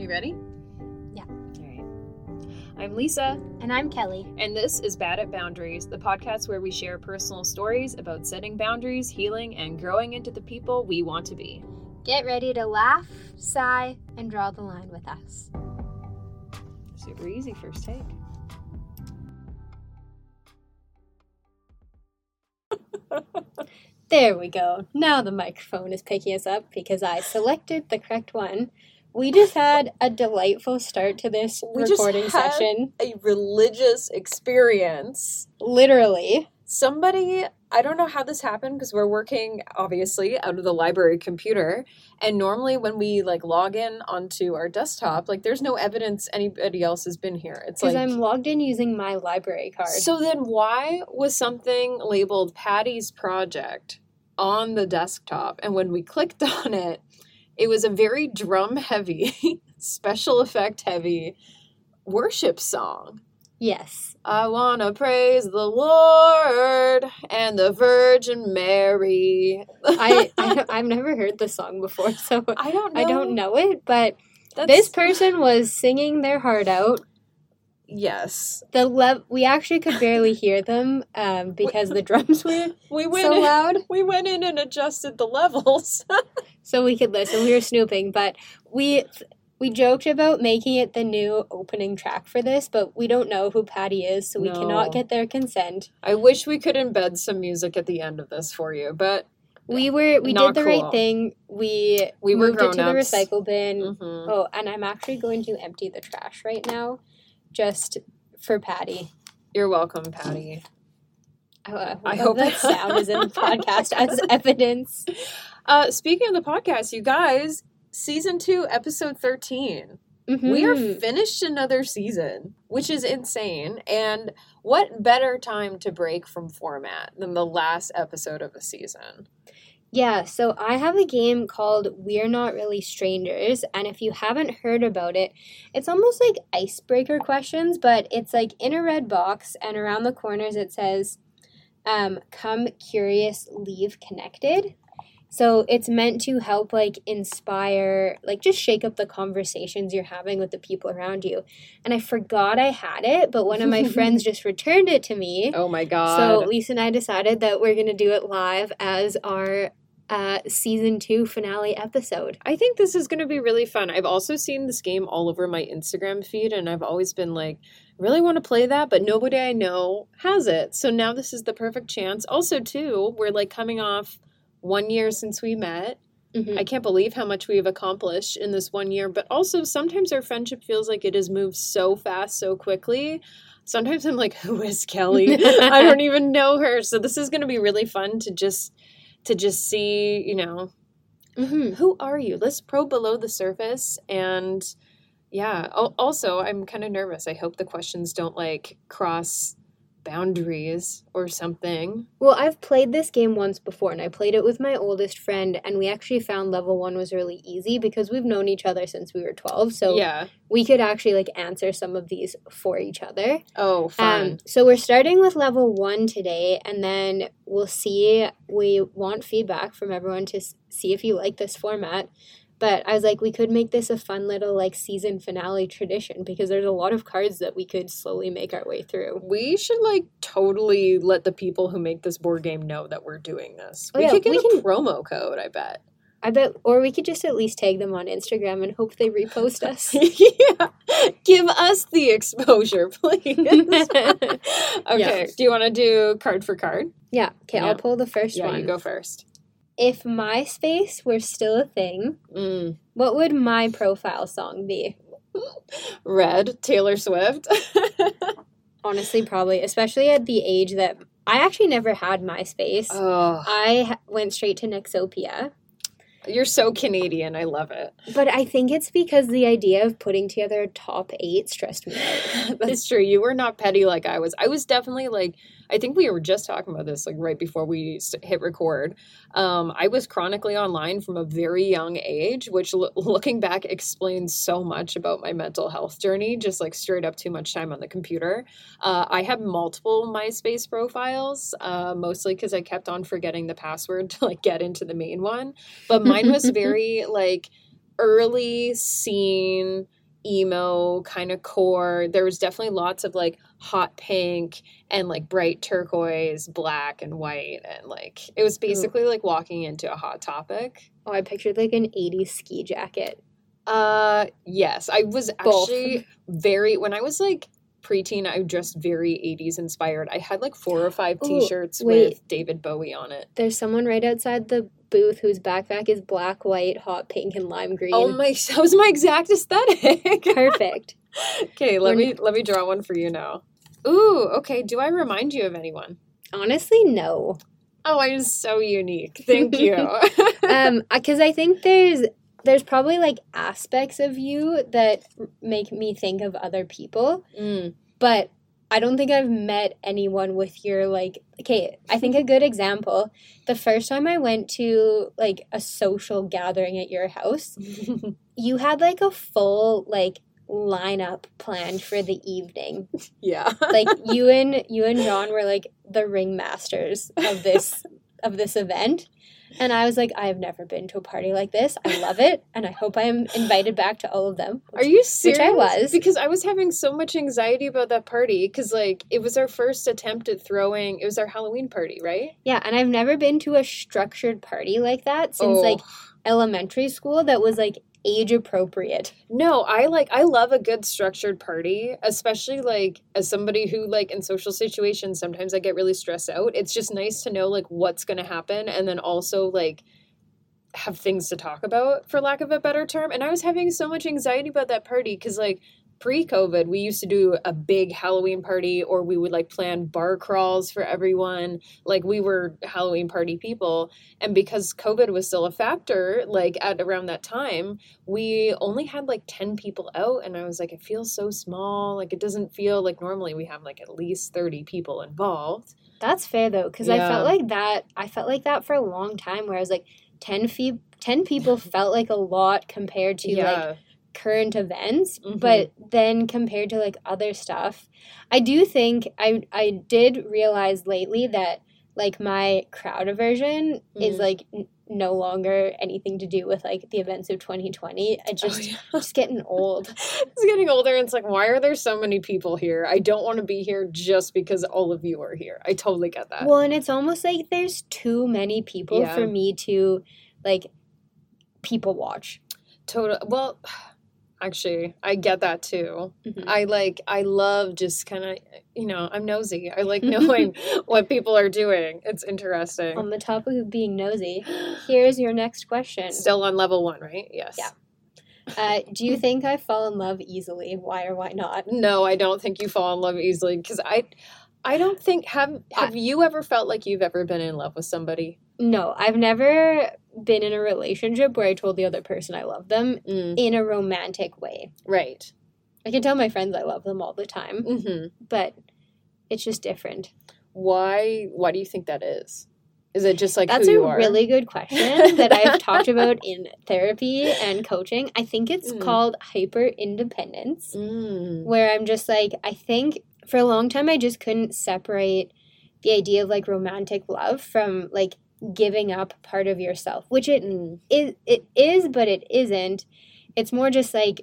You ready? Yeah. All right. I'm Lisa, And I'm Kelly. and this is Bad at Boundaries, the podcast where we share personal stories about setting boundaries, healing, and growing into the people we want to be. Get ready to laugh, sigh, and draw the line with us. Super easy first take. There we go. Now the microphone is picking us up because I selected the correct one. We just had a delightful start to this We just recording had- session. a religious experience. Literally. Somebody, I don't know how this happened because we're working obviously out of the library computer. And normally when we like log in onto our desktop, like there's no evidence anybody else has been here. It's Because like I'm logged in using my library card. So then why was something labeled Patty's project on the desktop? And when we clicked on it, it was a very drum heavy, special effect heavy worship song. yes. I want to praise the Lord and the Virgin Mary. I, I I've never heard the song before, so I don't know. I don't know it, but That's, this person was singing their heart out. Yes. The lev- we actually could barely hear them um, because the drums were We went so in, loud. we went in and adjusted the levels. so we could listen. We were snooping, but we we joked about making it the new opening track for this, but we don't know who Patty is, so we No. cannot get their consent. I wish we could embed some music at the end of this for you, but We were we Not did the cool. right thing. We We moved it to the recycle bin. Mhm. Oh, and I'm actually going to empty the trash right now, just for Patty. you're welcome, Patty. I I hope- hope that sound is in the podcast as evidence. Uh, speaking of the podcast, you guys, season two, episode 13. We are Mhm. finished another season, which is insane. And what better time to break from format than the last episode of a season? Yeah, so I have a game called We're Not Really Strangers, and if you haven't heard about it, it's almost like icebreaker questions, but it's like in a red box, and around the corners it says, um, "Come curious, leave connected." So it's meant to help like inspire, like just shake up the conversations you're having with the people around you. And I forgot I had it, but one of my friends just returned it to me. Oh my god. So. Lisa and I decided that we're gonna do it live as our uh, season two finale episode. I think this is going to be really fun. I've also seen this game all over my Instagram feed, and I've always been like, really want to play that, but nobody I know has it. So now this is the perfect chance. Also, too, we're like coming off one year since we met. Mhm. I can't believe how much we've accomplished in this one year, but also sometimes our friendship feels like it has moved so fast, so quickly. Sometimes I'm like, who is Kelly? I don't even know her. So this is going to be really fun to just to just see, you know, Mhm. who are you? Let's probe below the surface and yeah, also I'm kind of nervous. I hope the questions don't like cross boundaries or something. Well, I've played this game once before, and I played it with my oldest friend, and we actually found level one was really easy because we've known each other since we were twelve. So yeah. we could actually like answer some of these for each other. Oh, fun. Um, so we're starting with level one today, and then we'll see. We want feedback from everyone to s- see if you like this format. But I was like, we could make this a fun little like season finale tradition because there's a lot of cards that we could slowly make our way through. we should like totally let the people who make this board game know that we're doing this. Oh, we yeah, could get we a can- promo code, I bet. I bet, or we could just at least tag them on Instagram and hope they repost us. yeah. Give us the exposure, please. okay. Yeah. Do you want to do card for card? yeah. Okay, Yeah. I'll pull the first one. you go first. If MySpace were still a thing, Mm. what would my profile song be? Red, Taylor Swift. Honestly, probably, especially at the age that I actually never had MySpace. oh, I ha- went straight to Nexopia. you're so Canadian. I love it. But I think it's because the idea of putting together a top eight stressed me out. That's true. You were not petty like I was. I was definitely like, I think we were just talking about this like right before we hit record. Um, I was chronically online from a very young age, which lo- looking back explains so much about my mental health journey. Just like straight up too much time on the computer. Uh, I have multiple MySpace profiles, uh, mostly because I kept on forgetting the password to like get into the main one. But mine was very like early scene emo kind of core. There was definitely lots of like hot pink and like bright turquoise, black and white and like it was basically like walking into a hot topic. Oh, I pictured like an 80s ski jacket. Uh yes, I was Both. actually very when I was like preteen, I dressed very 80s inspired. I had like four or five t-shirts wait. with David Bowie on it. There's someone right outside the booth whose backpack is black, white, hot pink, and lime green. Oh my that was my exact aesthetic. Perfect. okay, let We're- me let me draw one for you now. Ooh, okay. Do I remind you of anyone? Honestly, no. Oh, I'm so unique. Thank you. um because i think there's there's probably like aspects of you that make me think of other people Mm, but i don't think i've met anyone with your like okay i think a good example the first time i went to like a social gathering at your house you had like a full like lineup planned for the evening yeah. like you and you and John were like the ringmasters of this of this event. And I was like, I have never been to a party like this. I love it, and I hope I'm invited back to all of them. Are you serious? Which I was. Because I was having so much anxiety about that party because, like, it was our first attempt at throwing. It was our Halloween party, right? Yeah, and I've never been to a structured party like that since Oh. like elementary school that was like age appropriate. No, I like I love a good structured party, especially like as somebody who like in social situations sometimes I get really stressed out. It's just nice to know like what's going to happen and then also like have things to talk about for lack of a better term. And I was having so much anxiety about that party cuz like pre-covid we used to do a big halloween party or we would like plan bar crawls for everyone. Like we were halloween party people. And because covid was still a factor like at around that time we only had like 10 people out. And i was like it feels so small. Like it doesn't feel like normally we have like at least 30 people involved. That's fair though, because I felt like that. I felt like that for a long time, where I was like, 10, fe- 10 people felt like a lot compared to like current events Mhm. but then compared to like other stuff i do think i i did realize lately that like my crowd aversion is Mhm. like n- no longer anything to do with like the events of 2020 i Oh, just yeah. just getting old it's getting older and it's like why are there so many people here i don't want to be here just because all of you are here i totally get that well and it's almost like there's too many people Yeah. for me to like people watch total well actually i get that too Mhm. I like I love just kind of you know I'm nosy. I like knowing what people are doing. It's interesting. on the topic of being nosy here's your next question Still on level one, right? Yes. Yeah. uh, do you think i fall in love easily why or why not No, I don't think you fall in love easily because I, I don't think have have you ever felt like you've ever been in love with somebody? No, I've never been in a relationship where I told the other person I love them in a romantic way. Right. I can tell my friends I love them all the time, hmm but it's just different. Why? Why do you think that is? Is it just like That's who a are? really good question that I've talked about in therapy and coaching. I think it's Mm. called hyper independence, Mm. where I'm just like, I think for a long time I just couldn't separate the idea of like romantic love from like giving up part of yourself, which it Mm. it, is but it isn't it's more just like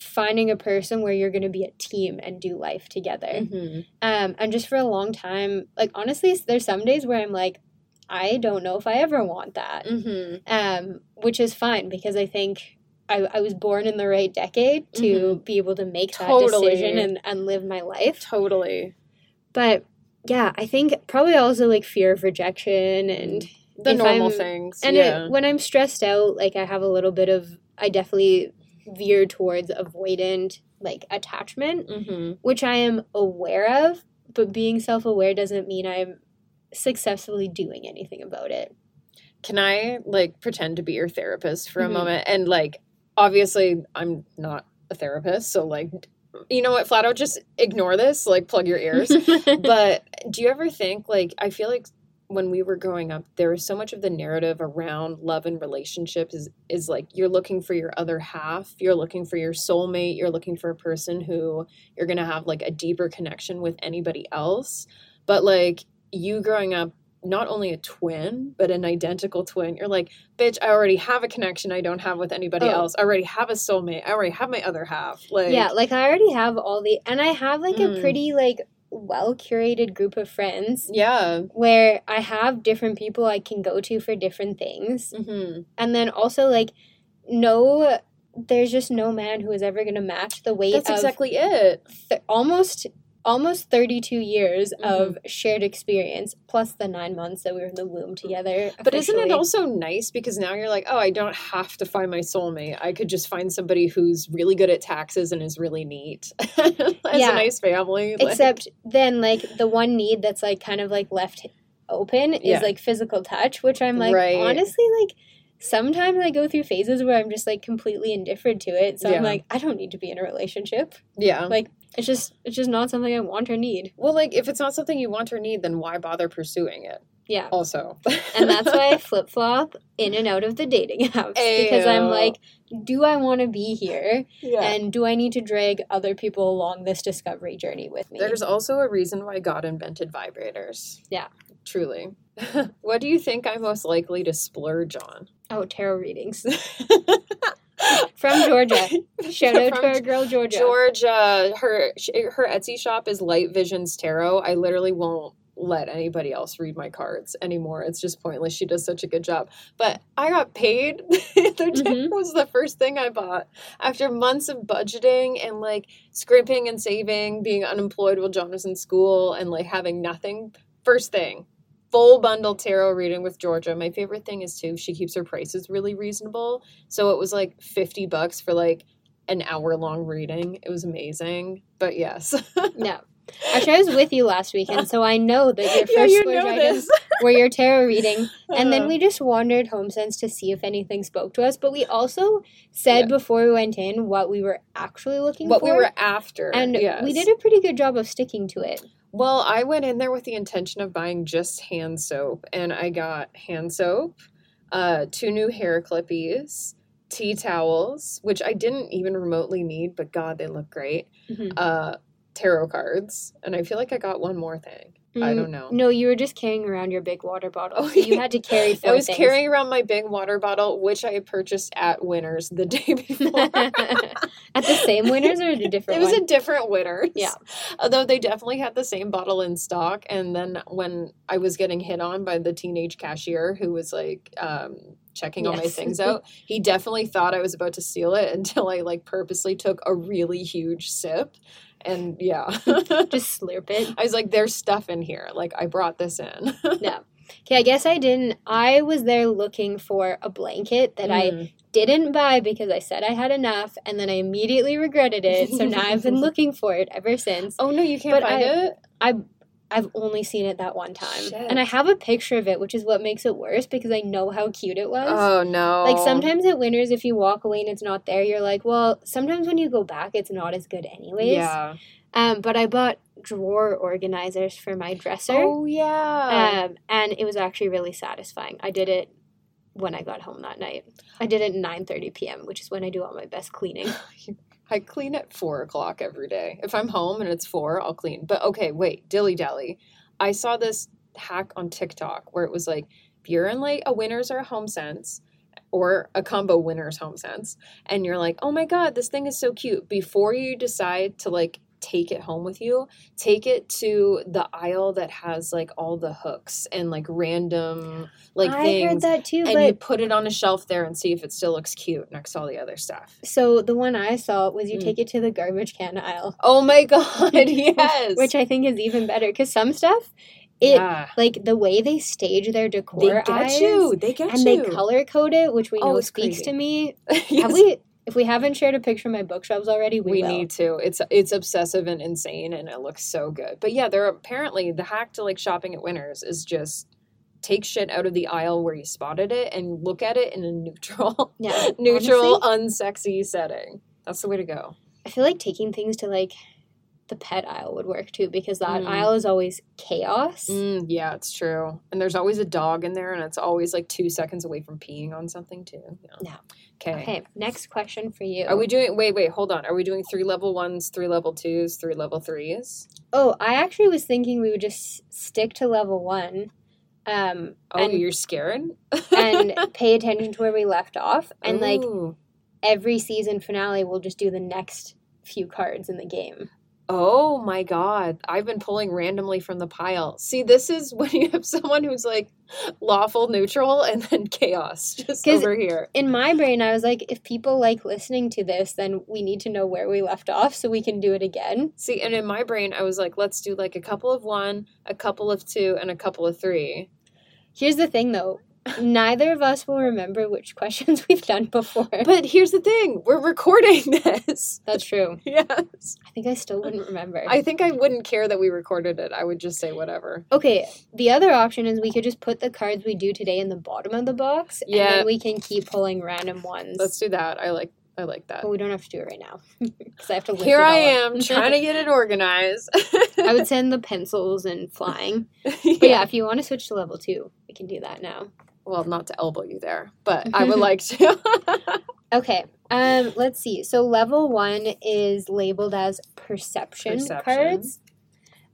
finding a person where you're going to be a team and do life together Mhm. um and just for a long time like honestly there's some days where i'm like i don't know if i ever want that Mhm. um which is fine because i think I, I was born in the right decade to be able to make that Totally. decision and, and live my life Totally. but yeah i think probably also like fear of rejection and The normal I'm- things. and yeah. it, when I'm stressed out, like I have a little bit of, I definitely veer towards avoidant like attachment, hmm which I am aware of. But being self aware doesn't mean I'm successfully doing anything about it. Can I like pretend to be your therapist for a Mhm. moment? And like, obviously, I'm not a therapist, so like, you know what, flat out, just ignore this. Like, plug your ears. but do you ever think like I feel like when we were growing up, there was so much of the narrative around love and relationships is is like you're looking for your other half, you're looking for your soulmate, you're looking for a person who you're gonna have like a deeper connection with anybody else. But like you growing up not only a twin, but an identical twin. You're like, bitch, I already have a connection I don't have with anybody Oh. else. I already have a soulmate. I already have my other half. Like yeah, like I already have all the, and I have like Mm. a pretty like well curated group of friends Yeah. where I have different people I can go to for different things, hmm and then also like no, there's just no man who is ever gonna match the weight That's exactly it. th- almost almost 32 years Mm-hmm. of shared experience plus the nine months that we were in the womb together But isn't it also nice because now you're like, oh, I don't have to find my soulmate. I could just find somebody who's really good at taxes and is really neat. Has Yeah. a nice family. like- except then like the one need that's like kind of like left open is Yeah. like physical touch which i'm like Right. honestly like sometimes i go through phases where i'm just like completely indifferent to it so Yeah. i'm like i don't need to be in a relationship yeah. like it's just it's just not something i want or need Well, like if it's not something you want or need, then why bother pursuing it? yeah Also, and that's why i flip-flop in and out of the dating apps because i'm like do i want to be here yeah. and do i need to drag other people along this discovery journey with me There's also a reason why God invented vibrators. Yeah. Truly. what do you think I'm most likely to splurge on? oh tarot readings from georgia shout out to our girl georgia Georgia, her her Etsy shop is Light Visions Tarot. I literally won't let anybody else read my cards anymore. It's just pointless. She does such a good job. But I got paid. the Mhm. was the first thing I bought after months of budgeting and like scrimping and saving, being unemployed while John was in school, and like having nothing. First thing. Full bundle tarot reading with Georgia. My favorite thing is too, she keeps her prices really reasonable. So it was like 50 bucks for like an hour long reading. It was amazing. But yes. No. Actually, I was with you last weekend, so I know that your yeah, first you splurge know were your tarot reading. And then Uh, we just wandered HomeSense to see if anything spoke to us. But we also said Yeah. before we went in what we were actually looking what for. What we were after. and yes. we did a pretty good job of sticking to it. Well, I went in there with the intention of buying just hand soap, and I got hand soap, uh, two new hair clippies, tea towels, which I didn't even remotely need, but God, they look great. Mhm. Uh, tarot cards, and I feel like I got one more thing. I Mm, don't know. No, you were just carrying around your big water bottle. So you had to carry I was things. carrying around my big water bottle, which I purchased at Winners the day before. At the same winners or a different It was one? a different Winners. Yeah. Although they definitely had the same bottle in stock. And then when I was getting hit on by the teenage cashier who was like um, checking all my things out, he definitely thought I was about to steal it until I like purposely took a really huge sip. And yeah. just slurp it. I was like, there's stuff in here. Like I brought this in. Yeah. Okay, I guess I didn't. I was there looking for a blanket that I Mm. didn't buy because I said I had enough, and then I immediately regretted it. So now I've been looking for it ever since. Oh no, you can't But find I- it? I've only seen it that one time, Shit. and I have a picture of it, which is what makes it worse because I know how cute it was. Oh no. Like sometimes at Winners, if you walk away and it's not there, you're like, well, sometimes when you go back, it's not as good anyways. Yeah. Um, but I bought drawer organizers for my dresser. Oh yeah. Um, and it was actually really satisfying. I did it when I got home that night. I did it at 9.30 p.m., which is when I do all my best cleaning. I clean at four o'clock every day. If I'm home and it's four, I'll clean. But okay, wait, dilly dally. I saw this hack on TikTok where it was like, if you're in like a winners or a HomeSense, or a combo winners HomeSense, and you're like, oh my god, this thing is so cute. Before you decide to like take it home with you, take it to the aisle that has like all the hooks and like random like I things. heard that too, and you put it on a shelf there and see if it still looks cute next to all the other stuff. so the one I saw was you Mm. take it to the garbage can aisle, Oh my god, yes. which I think is even better because some stuff, it yeah. like the way they stage their decor They get eyes you. They get and you. they color code it, which we Oh, know speaks crazy. to me. Yes. Have we? If we haven't shared a picture of my bookshelves already, we, we need to. It's it's obsessive and insane and it looks so good. But yeah, there are apparently the hack to like shopping at Winners is just take shit out of the aisle where you spotted it and look at it in a neutral Yeah, neutral honestly, unsexy setting. That's the way to go. I feel like taking things to like the pet aisle would work too because that Mm. aisle is always chaos. Mm, yeah, it's true. And there's always a dog in there and it's always like 2 seconds away from peeing on something too. Yeah. Yeah. Okay. Okay, next question for you. Are we doing wait, wait, hold on. Are we doing 3 level 1s, 3 level 2s, 3 level 3s? Oh, I actually was thinking we would just stick to level one Um, Oh, and, you're scared? and pay attention to where we left off. And like every season finale, we'll just do the next few cards in the game. Oh my god. I've been pulling randomly from the pile. See, this is when you have someone who's like lawful neutral and then chaos just over here. In my brain, I was like, if people like listening to this, then we need to know where we left off so we can do it again. See, and in my brain I was like, let's do like a couple of one, a couple of two, and a couple of three. Here's the thing though neither of us will remember which questions we've done before. But here's the thing, we're recording this. That's true. yes. I think I still wouldn't remember. I think I wouldn't care that we recorded it. I would just say whatever. okay, the other option is we could just put the cards we do today in the bottom of the box, and Yeah. then we can keep pulling random ones. Let's do that. I like I like that. but we don't have to do it right now because I have to. Here I am trying to get it organized. I would send the pencils and flying. But yeah, if you want to switch to level two, we can do that now. Well, not to elbow you there, but I would like to. Okay. Um, let's see. So level one is labeled as perception, Perception. cards.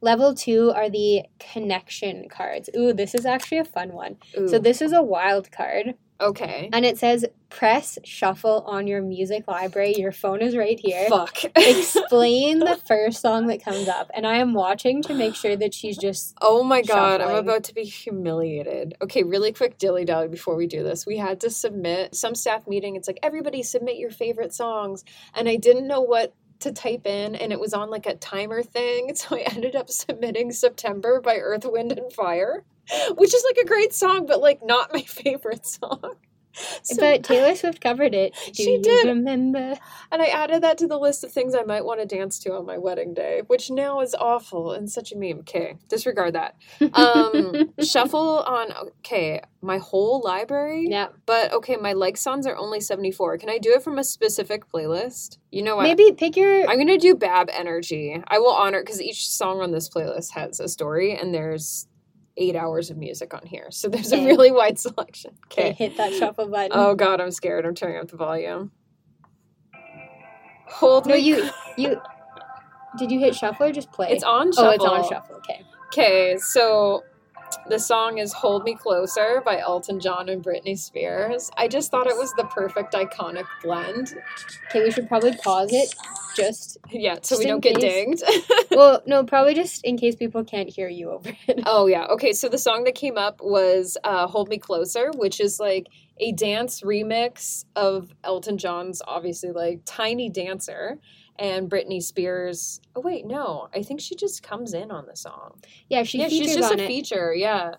Level two are the connection cards. Ooh, this is actually a fun one. So this is a wild card, okay. and it says press shuffle on your music library. Your phone is right here. Fuck. Explain the first song that comes up, and I am watching to make sure that she's just Oh my god, I'm about to be humiliated. Okay, really quick dilly dally before we do this. We had to submit some staff meeting. It's like everybody submit your favorite songs, and I didn't know what to type in, and it was on like a timer thing. So I ended up submitting September by Earth, Wind, and Fire, which is like a great song, but like not my favorite song. So- but Taylor Swift covered it. Do She you did. remember? And I added that to the list of things I might want to dance to on my wedding day, which now is awful and such a meme. Okay, disregard that. Um, shuffle on, okay, my whole library? yeah. But okay, my like songs are only 74. Can I do it from a specific playlist? You know what? Maybe pick your I'm gonna do Bab Energy. I will honor because each song on this playlist has a story, and there's eight hours of music on here, so there's Okay. a really wide selection. okay, Okay. hit that shuffle button. Oh god, I'm scared. I'm turning up the volume. Hold no, me. you you did you hit shuffle or just play? It's on shuffle. Oh, it's on shuffle. Okay. Okay, so the song is "Hold Me Closer" by Elton John and Britney Spears. I just thought it was the perfect iconic blend. Okay, we should probably pause it just Yeah, so Just we don't get case. dinged. well, no, probably just in case people can't hear you over it. oh yeah. Okay, so the song that came up was uh, "Hold Me Closer," which is like a dance remix of Elton John's obviously like "Tiny Dancer." And Britney Spears. Oh wait, no. I think she just comes in on the song. Yeah, she yeah, she's just a it. feature. Yeah.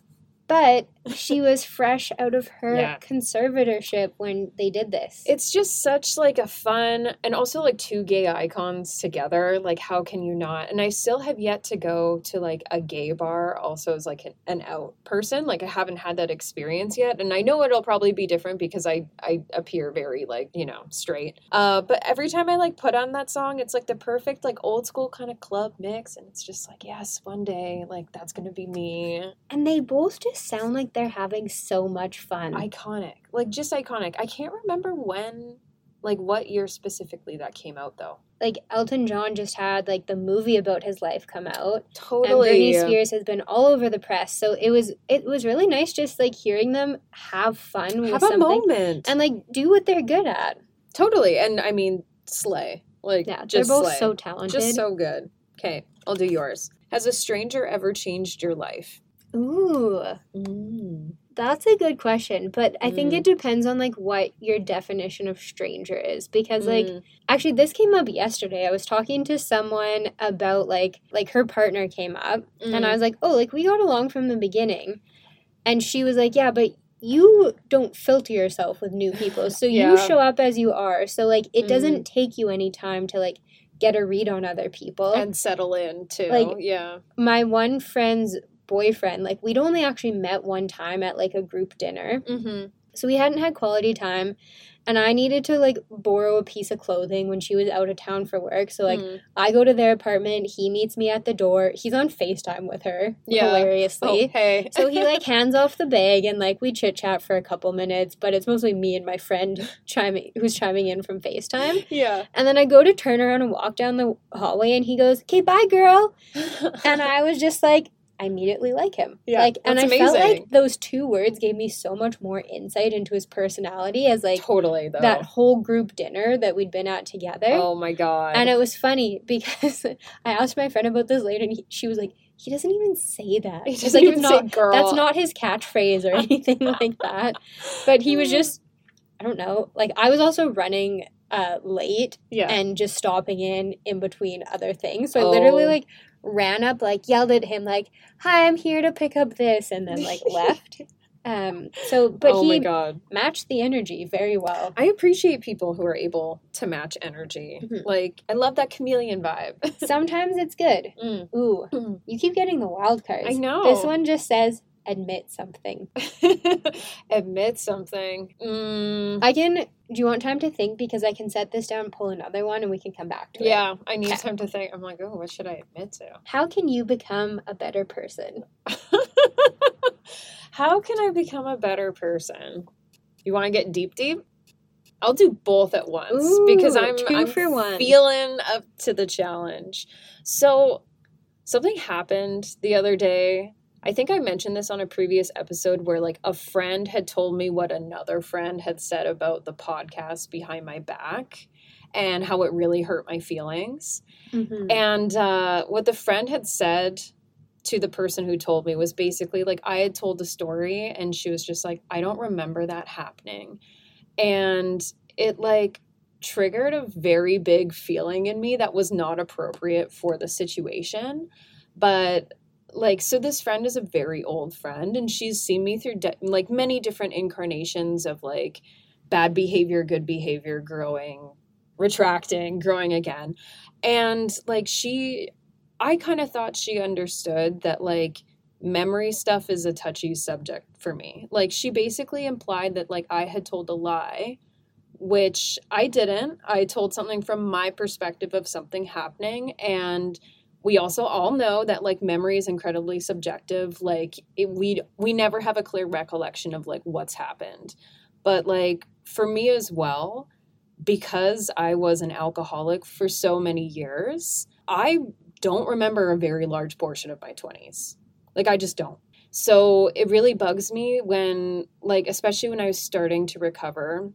But she was fresh out of her Yeah. conservatorship when they did this. It's just such like a fun and also like two gay icons together. Like how can you not? And I still have yet to go to like a gay bar also as like an, an out person. Like I haven't had that experience yet. And I know it'll probably be different because I I appear very like, you know, straight. Uh but every time I like put on that song, it's like the perfect like old school kind of club mix and it's just like, yes, one day like that's going to be me. and they both just sound like they're having so much fun. Iconic. Like just iconic. I can't remember when like what year specifically that came out though. like Elton John just had like the movie about his life come out. Totally. And Britney Spears has been all over the press. So it was it was really nice just like hearing them have fun with Have a moment. and like do what they're good at. totally. And I mean, slay. Like, Yeah, just they're both slay. so talented. Just so good. Okay, I'll do yours. Has a stranger ever changed your life? Ooh, Mm. that's a good question, but I think Mm. it depends on like what your definition of stranger is because like Mm. actually this came up yesterday. I was talking to someone about like like her partner came up and I Mm. was like, "Oh, like we got along from the beginning." And she was like, "Yeah, but you don't filter yourself with new people. So Yeah. you show up as you are. So like it doesn't take you any time to like get a read on other people." and settle in too. Like- yeah. my one friend's boyfriend, like we'd only actually met one time at like a group dinner. Mm-hmm. So we hadn't had quality time. And I needed to like borrow a piece of clothing when she was out of town for work. So like Mm. I go to their apartment, he meets me at the door. He's on FaceTime with her, Yeah. hilariously. Oh, hey. So he like hands off the bag and like we chit chat for a couple minutes, but it's mostly me and my friend chiming who's chiming in from FaceTime. yeah. And then I go to turn around and walk down the hallway and he goes, Okay, bye girl. And I was just like, I immediately like him. Yeah, like, and I that's felt like those two words gave me so much more insight into his personality as like totally though. that whole group dinner that we'd been at together. oh my god. And it was funny because I asked my friend about this later, and he, she was like, "He doesn't even say that. He doesn't like even it's say not. girl. That's not his catchphrase or anything like that." But he was just, I don't know. Like I was also running uh, late yeah. and just stopping in in between other things. So I literally Oh. like ran up, like yelled at him, like, "Hi, I'm here to pick up this," and then like left. Um. So, but oh he god. matched the energy very well. I appreciate people who are able to match energy. Mhm. Like I love that chameleon vibe. Sometimes it's good. Mm. Ooh, Mm. you keep getting the wild cards. I know. This one just says admit something. Admit something. Mm, I can. Do you want time to think? Because I can set this down, pull another one, and we can come back to it. yeah, I need time to think. I'm like, oh, what should I admit to? How can you become a better person? How can I become a better person? You want to get deep, deep? I'll do both at once because I'm, I'm feeling up to the challenge. So, something happened the other day. I think I mentioned this on a previous episode where, like, a friend had told me what another friend had said about the podcast behind my back and how it really hurt my feelings. Mhm. And uh, what the friend had said to the person who told me was basically like I had told the story and she was just like, I don't remember that happening. And it like triggered a very big feeling in me that was not appropriate for the situation. But like, so this friend is a very old friend and she's seen me through de- like many different incarnations of like bad behavior, good behavior, growing, retracting, growing again. And like, she, I kind of thought she understood that like memory stuff is a touchy subject for me. Like she basically implied that like I had told a lie, which I didn't. I told something from my perspective of something happening and we also all know that like memory is incredibly subjective. Like it, we we never have a clear recollection of like what's happened. But like for me as well because i was an alcoholic for so many years i don't remember a very large portion of my 20s like i just don't. So it really bugs me when like especially when i was starting to recover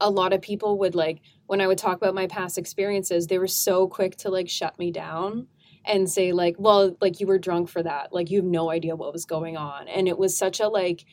a lot of people would like when i would talk about my past experiences they were so quick to like shut me down and say like well like you were drunk for that. Like you have no idea what was going on. And it was such a like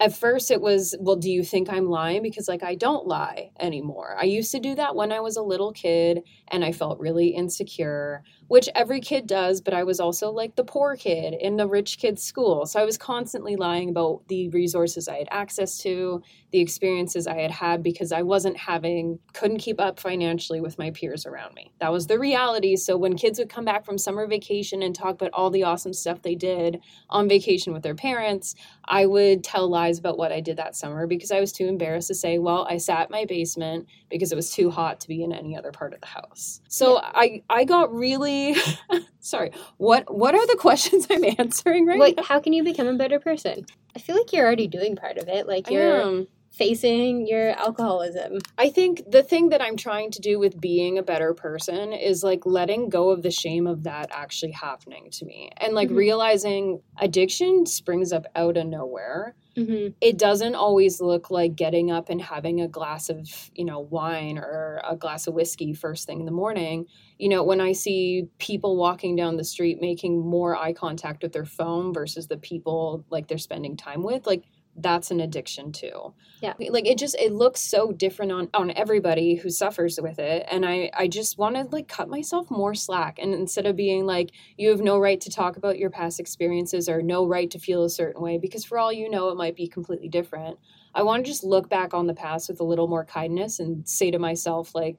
at first it was well do you think i'm lying? Because like i don't lie anymore. I used to do that when i was a little kid and i felt really insecure which every kid does but i was also like the poor kid in the rich kid's school. So i was constantly lying about the resources i had access to the experiences i had had because i wasn't having couldn't keep up financially with my peers around me. That was the reality. So when kids would come back from summer vacation and talk about all the awesome stuff they did on vacation with their parents I would tell lies about what I did that summer because I was too embarrassed to say, well, I sat in my basement because it was too hot to be in any other part of the house. So I I got really sorry. What what are the questions I'm answering right Like, now? how can you become a better person? I feel like you're already doing part of it. Like you're. Facing your alcoholism. I think the thing that I'm trying to do with being a better person is like letting go of the shame of that actually happening to me and like Mhm. realizing addiction springs up out of nowhere. Mm-hmm. it doesn't always look like getting up and having a glass of you know wine or a glass of whiskey first thing in the morning you know when i see people walking down the street making more eye contact with their phone versus the people like they're spending time with like that's an addiction too Yeah. like it just it looks so different on on everybody who suffers with it and i i just want to like cut myself more slack and instead of being like you have no right to talk about your past experiences or no right to feel a certain way because for all you know it might be completely different i want to just look back on the past with a little more kindness and say to myself like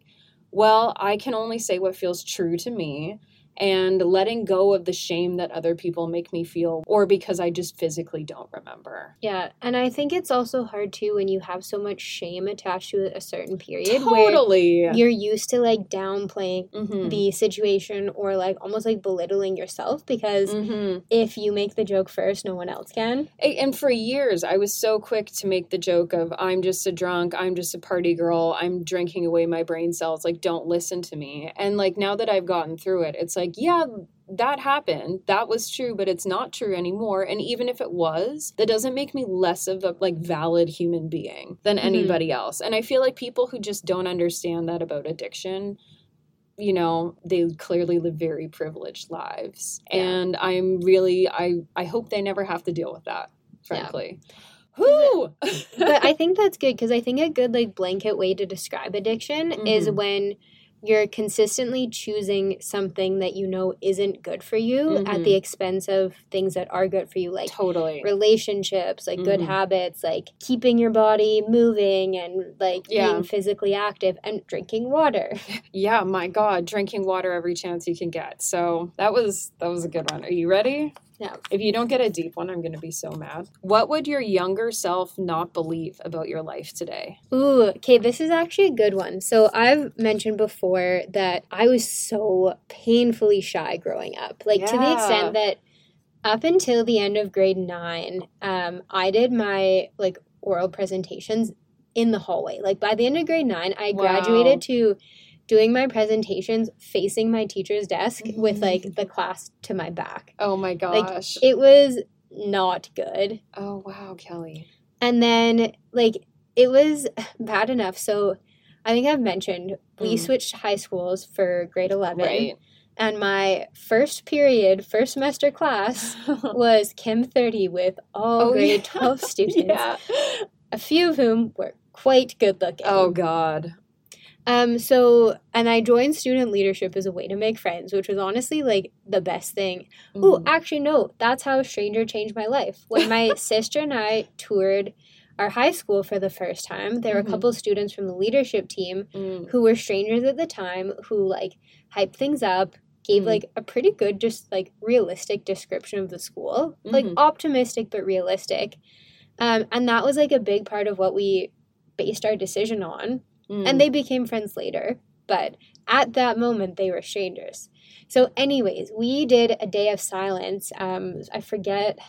well i can only say what feels true to me and letting go of the shame that other people make me feel or because i just physically don't remember Yeah, and I think it's also hard too when you have so much shame attached to a certain period where totally you're used to like downplaying Mhm. the situation or like almost like belittling yourself because Mhm. if you make the joke first, no one else can. And for years, I was so quick to make the joke of, I'm just a drunk, I'm just a party girl, I'm drinking away my brain cells, like, don't listen to me. And like, now that I've gotten through it, it's like, yeah, that happened. That was true, but it's not true anymore. And even if it was, that doesn't make me less of a like valid human being than Mhm. anybody else. And I feel like people who just don't understand that about addiction you know they clearly live very privileged lives Yeah. and i'm really i i hope they never have to deal with that Yeah. frankly who but I think that's good because I think a good like blanket way to describe addiction is Mhm. when you're consistently choosing something that you know isn't good for you at Mhm. the expense of things that are good for you, like totally relationships, like good Mhm. habits, like keeping your body moving and like Yeah. being physically active and drinking water. yeah my god drinking water every chance you can get so that was that was a good one are you ready Yeah. if you don't get a deep one i'm gonna be so mad what would your younger self not believe about your life today Ooh, okay, this is actually a good one. So I've mentioned before that I was so painfully shy growing up. Like to the extent that up until the end of grade nine, um, I did my like oral presentations in the hallway. Like by the end of grade nine, I Wow. graduated to doing my presentations facing my teacher's desk with like the class to my back. oh my gosh It was not good. oh wow kelly And then, like, it was bad enough. So, I think I've mentioned we Mm. switched high schools for grade 11. right And my first period, first semester class was Chem 30 with all Oh, grade yeah. 12 students, yeah a few of whom were quite good looking. oh god Um, so, and I joined student leadership as a way to make friends, which was honestly like the best thing. Oh, Mhm. actually, no, that's how a stranger changed my life. When my sister and I toured our high school for the first time, there were Mhm. a couple of students from the leadership team Mm. who were strangers at the time who like hyped things up, gave Mhm. like a pretty good, just like realistic description of the school, like Mhm. optimistic but realistic. Um, and that was like a big part of what we based our decision on Mm. and they became friends later but at that moment they were strangers so anyways we did a day of silence um i forget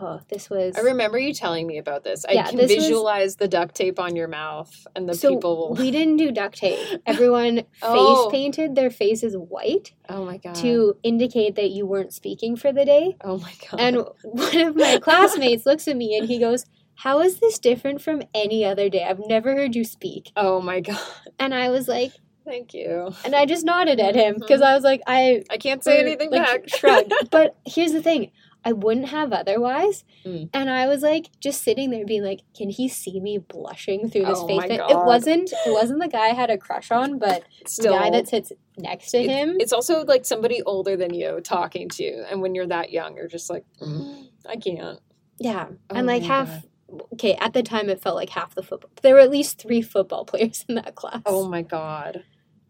oh this was I remember you telling me about this. I Yeah, can this was- visualize the duct tape on your mouth and the so people. we didn't do duct tape everyone Oh. face painted their faces white oh my god. to indicate that you weren't speaking for the day Oh my god. and one of my classmates looks at me and he goes how is this different from any other day i've never heard you speak oh my god. and i was like Thank you. and i just nodded at him because i was like i I can't say or, anything like, back. Shrug. But here's the thing. I wouldn't have otherwise. Mm. And I was like just sitting there being like, can he see me blushing through this Oh face? God. It wasn't it wasn't the guy I had a crush on, but Still, the guy that sits next to it- him. It's also like somebody older than you talking to you, and when you're that young, you're just like, "Mm, I can't. yeah. Oh and like half okay, at the time it felt like half the football. There were at least three football players in that class. Oh my god.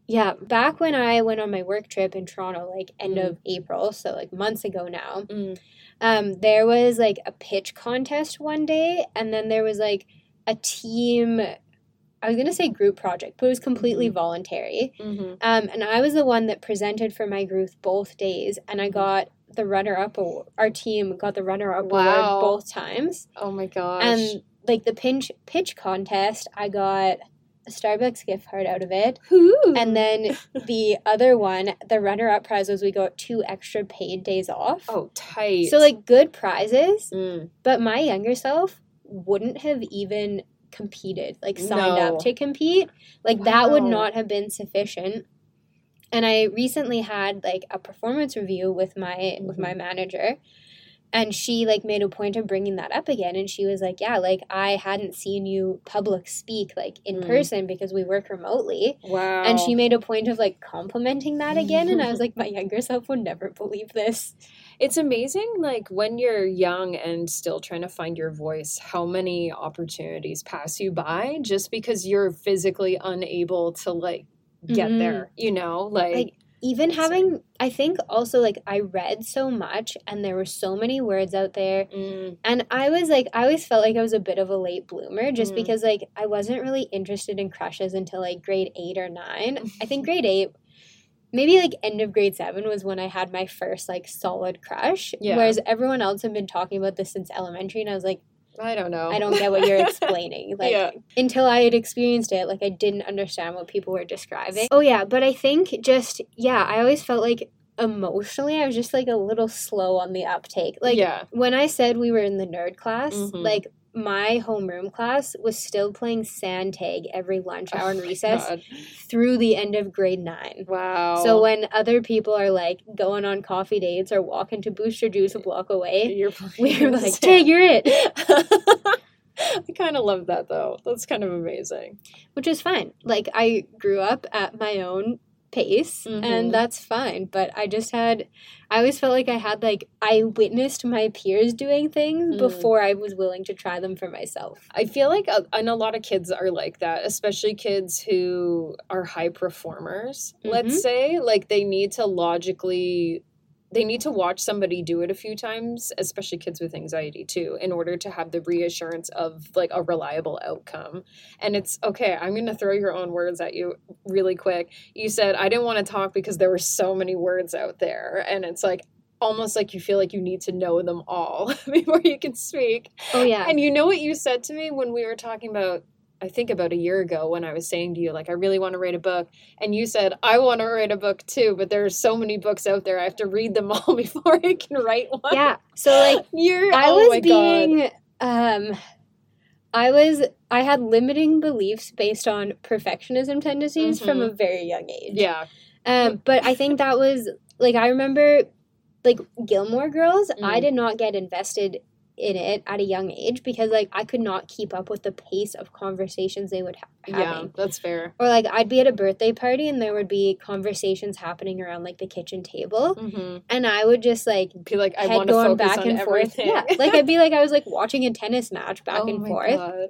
Yeah, back when I went on my work trip in Toronto, like end Mm. of April, so like months ago now, Mm. um, there was like a pitch contest one day, and then there was like a team. I was gonna say group project, but it was completely Mhm. voluntary. Mm-hmm. Um, and I was the one that presented for my group both days, and I Mhm. got the runner up. Our team got the runner up Wow. award both times, Oh my gosh. and like the pinch pitch contest, I got a Starbucks gift card out of it. Who? And then the other one, the runner up prize was we got two extra paid days off. oh, tight. So like good prizes, Mm. but my younger self wouldn't have even competed, like signed No. up to compete. Like that would not have been sufficient. And I recently had like a performance review with my with Mm-hmm. my manager and she like made a point of bringing that up again and she was like, "Yeah, like I hadn't seen you public speak like in Mm. person because we work remotely." wow. And she made a point of like complimenting that again and I was like, "My younger self would never believe this." It's amazing, like when you're young and still trying to find your voice, how many opportunities pass you by just because you're physically unable to like get Mhm. there, you know? Like, Like, even having i think also like i read so much and there were so many words out there mm, and i was like i always felt like i was a bit of a late bloomer just Mhm. because like i wasn't really interested in crushes until like grade eight or nine i think grade eight maybe like end of grade seven was when i had my first like solid crush Yeah. whereas everyone else had been talking about this since elementary and i was like I don't know. i don't get what you're explaining like Yeah. until I had experienced it, like I didn't understand what people were describing. Oh yeah, but I think just yeah, I always felt like emotionally, I was just like a little slow on the uptake. Like yeah. when I said we were in the nerd class, Mhm. like my homeroom class was still playing sand tag every lunch hour and Oh my recess God. through the end of grade nine. Wow. So when other people are like going on coffee dates or walking to Booster Juice a block away, you're we playing were like, sand. "Tag, you're it," I kind of love that though. That's kind of amazing. which is fine. Like I grew up at my own pace, Mhm. and that's fine. But I just had, I always felt like I had like I witnessed my peers doing things Mm. before I was willing to try them for myself. I feel like a, and a lot of kids are like that, especially kids who are high performers. Mhm. Let's say like they need to logically they need to watch somebody do it a few times, especially kids with anxiety too, in order to have the reassurance of like a reliable outcome. And it's okay, I'm going to throw your own words at you really quick. You said I didn't want to talk because there were so many words out there and it's like almost like you feel like you need to know them all before you can speak. Oh yeah, And you know what you said to me when we were talking about, I think about a year ago when I was saying to you, like, I really want to write a book. And you said, I want to write a book too, but there are so many books out there. I have to read them all before I can write one. yeah. So like You're, I oh was my God. being um I was I had limiting beliefs based on perfectionism tendencies from a very young age. Yeah. Um but I think that was like I remember like Gilmore Girls, I Mm. did not get invested in it at a young age because like I could not keep up with the pace of conversations they would have. Yeah, that's fair. Or like I'd be at a birthday party and there would be conversations happening around like the kitchen table Mm-hmm. and I would just like Be like, I want to going focus back on and everything. forth. Yeah, like I'd be like I was like watching a tennis match back Oh and my forth God.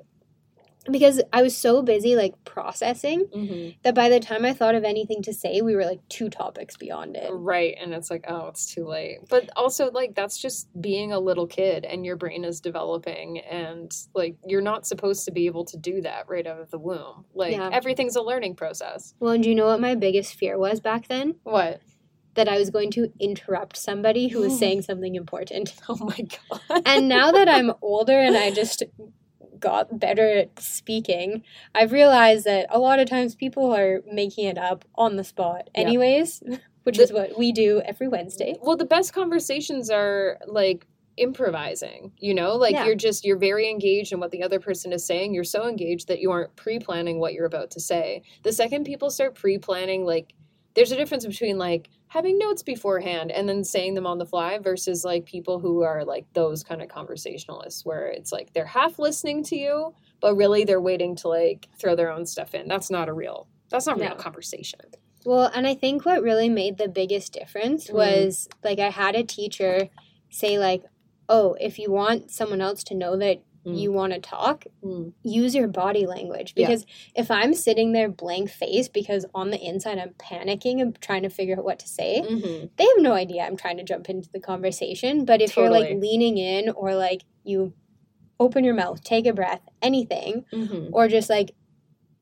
Because I was so busy like processing Mhm. that by the time I thought of anything to say, we were like two topics beyond it. Right. And it's like, oh, it's too late. But also, like, that's just being a little kid and your brain is developing. And, like, you're not supposed to be able to do that right out of the womb. Like, Yeah. everything's a learning process. Well, and do you know what my biggest fear was back then? What? That I was going to interrupt somebody who was saying something important. Oh my God. And now that I'm older and I just got better at speaking, I've realized that a lot of times people are making it up on the spot, Yeah. anyways, which The- is what we do every Wednesday. well, the best conversations are, like, improvising you know like Yeah. you're just you're very engaged in what the other person is saying you're so engaged that you aren't pre-planning what you're about to say the second people start pre-planning like there's a difference between like having notes beforehand and then saying them on the fly versus like people who are like those kind of conversationalists where it's like they're half listening to you but really they're waiting to like throw their own stuff in that's not a real that's not real No. conversation Well, and I think what really made the biggest difference Mm. was like I had a teacher say like, "Oh, if you want someone else to know that Mm. you want to talk, Mm. use your body language Yeah. because if I'm sitting there blank face because on the inside I'm panicking and trying to figure out what to say, Mhm. they have no idea I'm trying to jump into the conversation, but if you're like leaning in or like you open your mouth, take a breath, anything, Mhm. or just like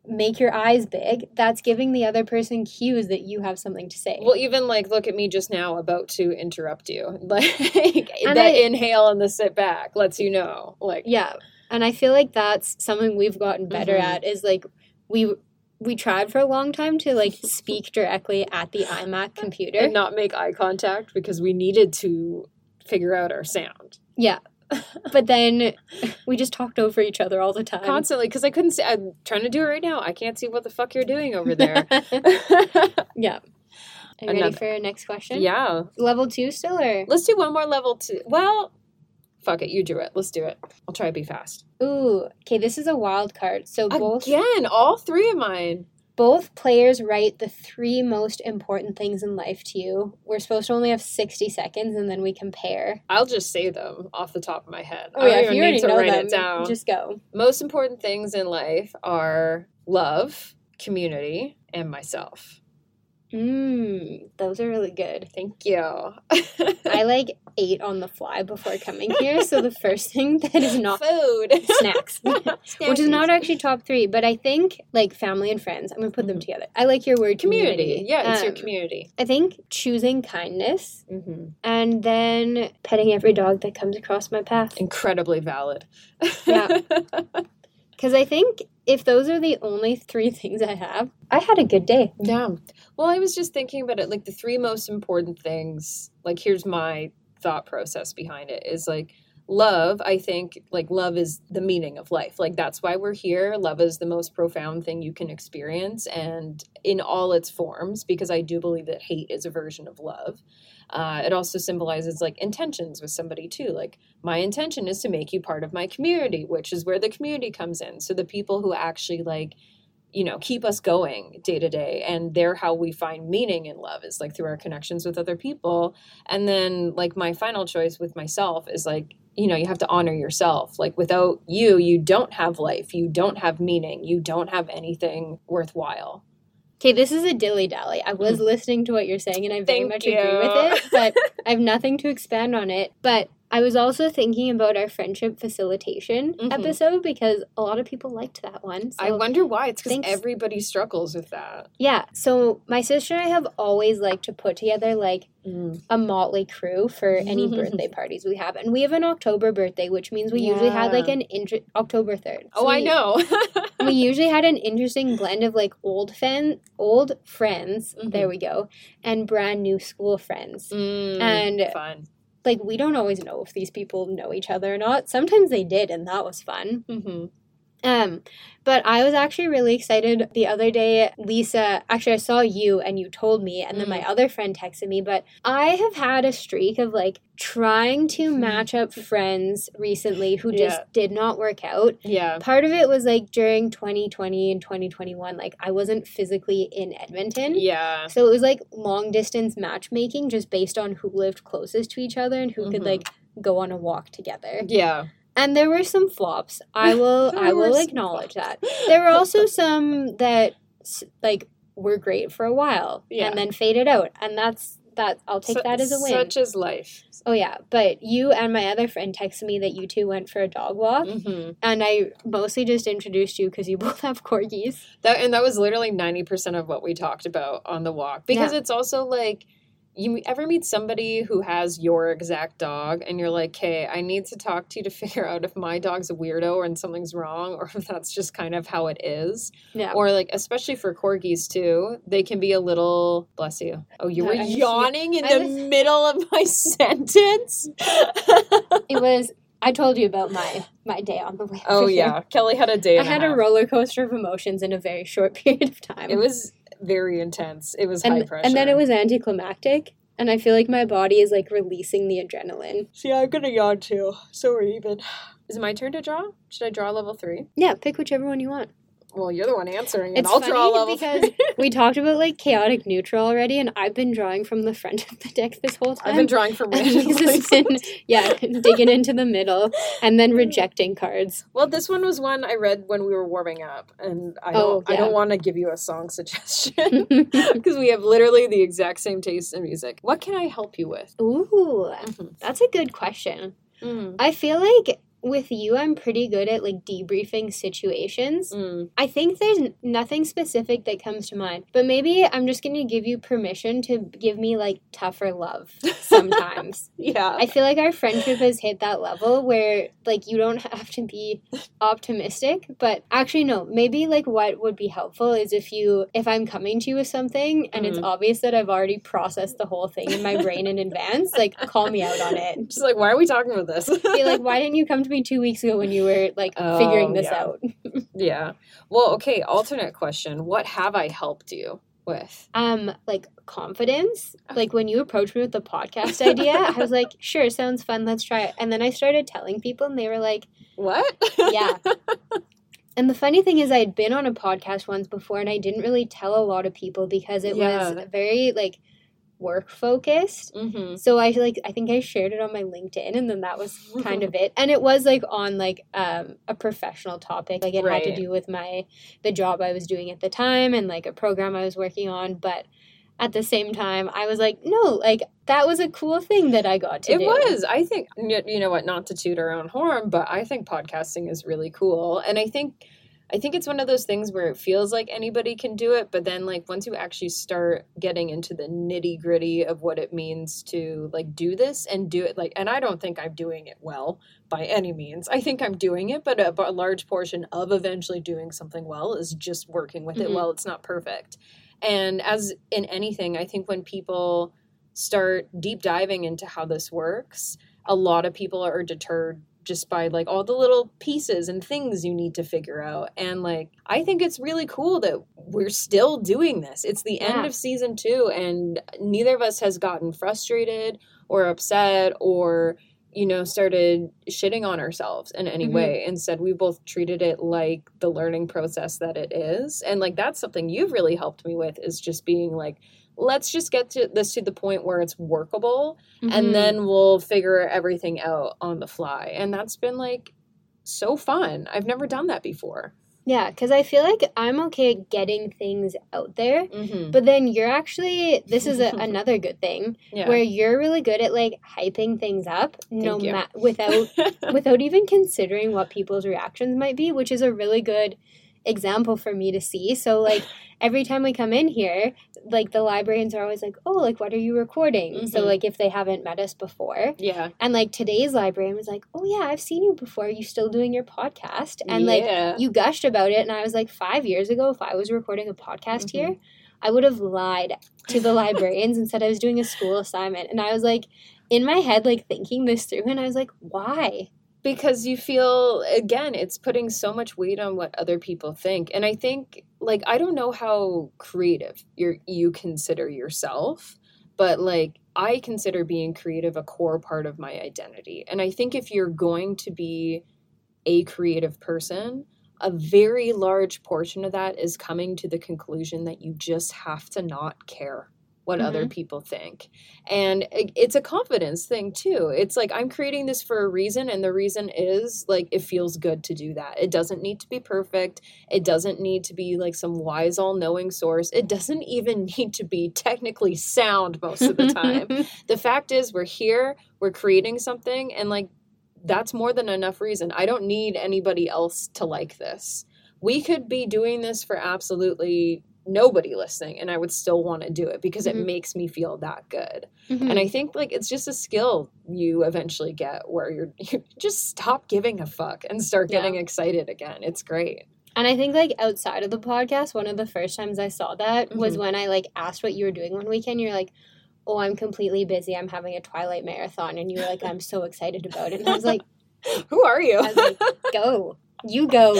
make your eyes big, that's giving the other person cues that you have something to say. Well, even like look at me just now about to interrupt you. Like that I- inhale and the sit back lets you know. Like yeah. And I feel like that's something we've gotten better Mhm. at is like we we tried for a long time to like speak directly at the iMac computer. and not make eye contact because we needed to figure out our sound yeah. But then we just talked over each other all the time. constantly because I couldn't see. I'm trying to do it right now. I can't see what the fuck you're doing over there. yeah. Are you ready for our next question? yeah, Level two still or let's do one more level two. Well, fuck it, you do it. Let's do it. I'll try to be fast. Ooh, okay, this is a wild card. So both Again, all three of mine. Both players write the three most important things in life to you. We're supposed to only have 60 seconds and then we compare. I'll just say them off the top of my head. Oh I don't yeah, even you need to write them, it down. just go. most important things in life are love, community, and myself. Mmm, those are really good. Thank you. I like ate on the fly before coming here, so the first thing that is not food. snacks, which is not actually top three, but I think like family and friends. I'm gonna put them Mhm. together. I like your word community. community. Yeah, it's your Um, community. I think choosing kindness hmm and then petting every dog that comes across my path. Incredibly valid. Yeah. Because I think if those are the only three things I have, I had a good day. Yeah. Well, I was just thinking about it. Like the three most important things, like here's my thought process behind it is like love, I think like love is the meaning of life. Like that's why we're here. Love is the most profound thing you can experience and in all its forms, because I do believe that hate is a version of love. Uh, it also symbolizes like intentions with somebody too. Like my intention is to make you part of my community, which is where the community comes in. So the people who actually like you know keep us going day to day and they're how we find meaning in love is like through our connections with other people and then like my final choice with myself is like you know you have to honor yourself like without you you don't have life you don't have meaning you don't have anything worthwhile Okay, this is a dilly dally. I was mm. listening to what you're saying and I very Thank much you. agree with it, but I have nothing to expand on it. But I was also thinking about our friendship facilitation Mhm. episode because a lot of people liked that one. i wonder why it's because everybody struggles with that yeah, so my sister and I have always liked to put together like a motley crew for any birthday parties we have, and we have an October birthday, which means we usually had like an inter- October third. oh i know we usually had an interesting blend of like old fan, old friends. Mhm. There we go, and brand new school friends. Mm, And- fun Like we don't always know if these people know each other or not. Sometimes they did, and that was fun. mm-hmm. Um, but I was actually really excited the other day. Lisa, actually, I saw you and you told me, and then my other friend texted me. But I have had a streak of like trying to match up friends recently who just Yeah. did not work out. yeah Part of it was like during 2020 and 2021, like I wasn't physically in Edmonton. yeah So it was like long distance matchmaking just based on who lived closest to each other and who could Mhm. like go on a walk together. yeah And there were some flops. I will I will acknowledge that. There were also some that like were great for a while Yeah. and then faded out. And that's that I'll take that as a win. such is life oh yeah, but you and my other friend texted me that you two went for a dog walk. mm-hmm. And I mostly just introduced you because you both have corgis. That and that was literally ninety percent of what we talked about on the walk because Yeah. it's also like you ever meet somebody who has your exact dog and you're like, "Hey, I need to talk to you to figure out if my dog's a weirdo or and something's wrong or if that's just kind of how it is." Yeah. Or like especially for corgis too, they can be a little bless you. Oh, you No, were I yawning in I the was- middle of my sentence. it was I told you about my my day on the way. oh yeah, Kelly had a day. I had a, a roller coaster of emotions in a very short period of time. It was very intense. It was high and, pressure. and then it was anticlimactic and I feel like my body is like releasing the adrenaline. See, I'm gonna yawn too, so we're even. Is it my turn to draw? Should I draw level three? Yeah, pick whichever one you want. Well, you're the one answering, and It's I'll draw level because we talked about like chaotic neutral already, and I've been drawing from the front of the deck this whole time. I've been drawing from And random places. been, yeah, digging into the middle and then rejecting cards. Well, this one was one I read when we were warming up, and I Oh, don't. I yeah. don't want to give you a song suggestion because we have literally the exact same taste in music. What can I help you with? Ooh, Mhm. that's a good question. Mm. I feel like with you, I'm pretty good at like debriefing situations. Mm. I think there's nothing specific that comes to mind, but maybe I'm just going to give you permission to give me like tougher love sometimes. Yeah. I feel like our friendship has hit that level where like you don't have to be optimistic, but actually no, maybe like what would be helpful is if you if I'm coming to you with something and it's Mhm. obvious that I've already processed the whole thing in my brain in advance, like call me out on it. Just like, why are we talking about this? Be like, why didn't you come to me 2 weeks ago when you were like figuring Oh, this yeah. out? yeah. Well, okay. Alternate question: What have I helped you with? um like confidence like when you approached me with the podcast idea i was like sure sounds fun let's try it and then i started telling people and they were like What? Yeah. and the funny thing is i'd been on a podcast once before and i didn't really tell a lot of people because it Yeah. was very like work focused mm-hmm. so i like i think i shared it on my linkedin and then that was kind of it and it was like on like um a professional topic like it had to do with my the job i was doing at the time and like a program i was working on but at the same time i was like no like that was a cool thing that i got to It do was. I think you know what. Not to toot our own horn, but I think podcasting is really cool, and I think. I think it's one of those things where it feels like anybody can do it, but then like once you actually start getting into the nitty gritty of what it means to like do this and do it like, and I don't think I'm doing it well by any means. I think I'm doing it, but a, a large portion of eventually doing something well is just working with it Mhm. well. It's not perfect. And as in anything, I think when people start deep diving into how this works, a lot of people are deterred just by like all the little pieces and things you need to figure out. And like, I think it's really cool that we're still doing this. It's the end of season two, and neither of us has gotten frustrated or upset or, you know, started shitting on ourselves in any Mhm. way. Instead, we both treated it like the learning process that it is. And like, that's something you've really helped me with is just being like, let's just get to this to the point where it's workable Mhm. and then we'll figure everything out on the fly. And that's been like so fun. I've never done that before. yeah, because I feel like I'm okay at getting things out there. Mm-hmm. But then you're actually this is a, another good thing Yeah. where you're really good at like hyping things up no Thank you. ma- without without even considering what people's reactions might be, which is a really good example for me to see. So like every time we come in here, like the librarians are always like, "Oh, like what are you recording?" So Mhm. like if they haven't met us before, yeah. and like today's librarian was like, "Oh yeah, I've seen you before. You still doing your podcast?" And like you gushed about it, and I was like, five years ago, if I was recording a podcast Mm-hmm. here, I would have lied to the librarians and said I was doing a school assignment. And I was like, in my head, like thinking this through, and I was like, why? Because you feel again it's putting so much weight on what other people think. And i think like i don't know how creative you you consider yourself but like i consider being creative a core part of my identity. And i think if you're going to be a creative person a very large portion of that is coming to the conclusion that you just have to not care what other mm-hmm. people think. And it's a confidence thing too. It's like i'm creating this for a reason and the reason is like it feels good to do that. It doesn't need to be perfect. It doesn't need to be like some wise all-knowing source. It doesn't even need to be technically sound most of the time. The fact is we're here we're creating something and like that's more than enough reason. I don't need anybody else to like this. We could be doing this for absolutely nobody listening and i would still want to do it because Mhm. it makes me feel that good Mhm. and i think like it's just a skill you eventually get where you're you just stop giving a fuck and start Yeah. getting excited again it's great And I think like outside of the podcast, one of the first times I saw that was Mhm. when I like asked what you were doing one weekend. You're like, "Oh, I'm completely busy. I'm having a Twilight marathon," and you were like, "I'm so excited about it." And I was like, who are you I was like, "Go, you go,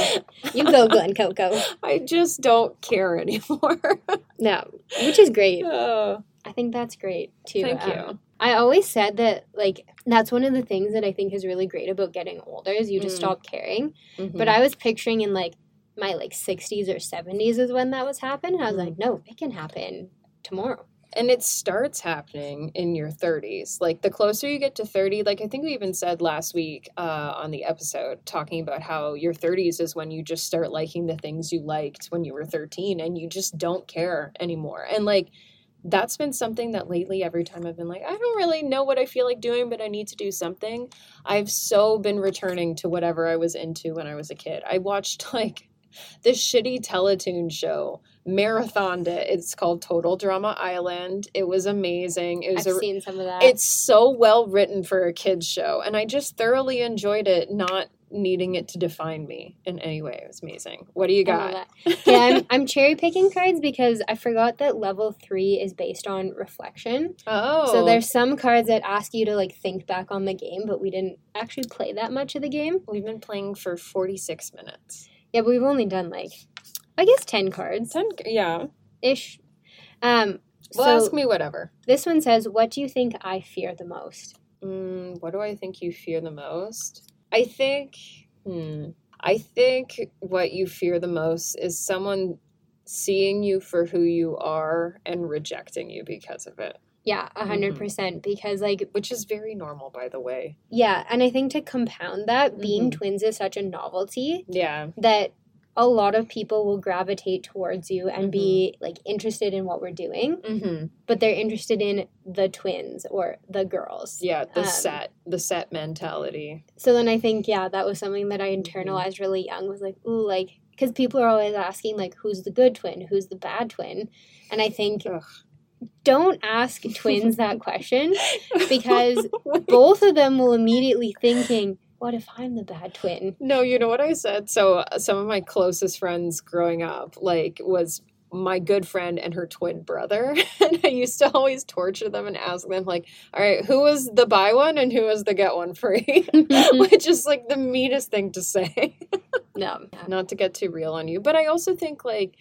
you go, Glen Coco." i just don't care anymore No, which is great. Oh, I think that's great too. thank Um, you I always said that like that's one of the things that I think is really great about getting older is you just Mm. stop caring. Mhm. But I was picturing in like my like 60s or 70s is when that was happening. And I was Mm. like, no, it can happen tomorrow. And it starts happening in your 30s like the closer you get to 30 like i think we even said last week uh, on the episode talking about how your 30s is when you just start liking the things you liked when you were 13 and you just don't care anymore. And like that's been something that lately every time i've been like i don't really know what i feel like doing but i need to do something i've so been returning to whatever i was into when i was a kid. I watched like this shitty teletoon show marathoned it. It's called Total Drama Island. It was amazing. It was I've a, seen some of that. it's so well written for a kids show and I just thoroughly enjoyed it not needing it to define me in any way. It was amazing. What do you got? yeah, I'm, I'm cherry picking cards because I forgot that level three is based on reflection. Oh. So there's some cards that ask you to like think back on the game, but we didn't actually play that much of the game. we've been playing for 46 minutes. Yeah, but we've only done like, I guess 10 cards Ten, yeah. ish. Um, Well, so ask me whatever. this one says, What do you think I fear the most? Mm, what do I think you fear the most? I think, hmm, I think what you fear the most is someone seeing you for who you are and rejecting you because of it, Yeah, a 100% Mhm. because like which is very normal, by the way. Yeah, and I think to compound that, being Mhm. twins is such a novelty Yeah. that a lot of people will gravitate towards you and be like interested in what we're doing, Mm-hmm. but they're interested in the twins or the girls. Yeah, the Um, set, the set mentality. So then I think, yeah, that was something that I Mm-hmm. internalized really young was like, ooh, like, because people are always asking like who's the good twin, who's the bad twin, and I think Ugh. Don't ask twins that question because both of them will immediately thinking, what if I'm the bad twin? No, you know what I said? So uh, some of my closest friends growing up, like, was my good friend and her twin brother. and I used to always torture them and ask them, like, all right, who was the buy one and who was the get one free? Which is like the meanest thing to say. no. Not to get too real on you. But I also think like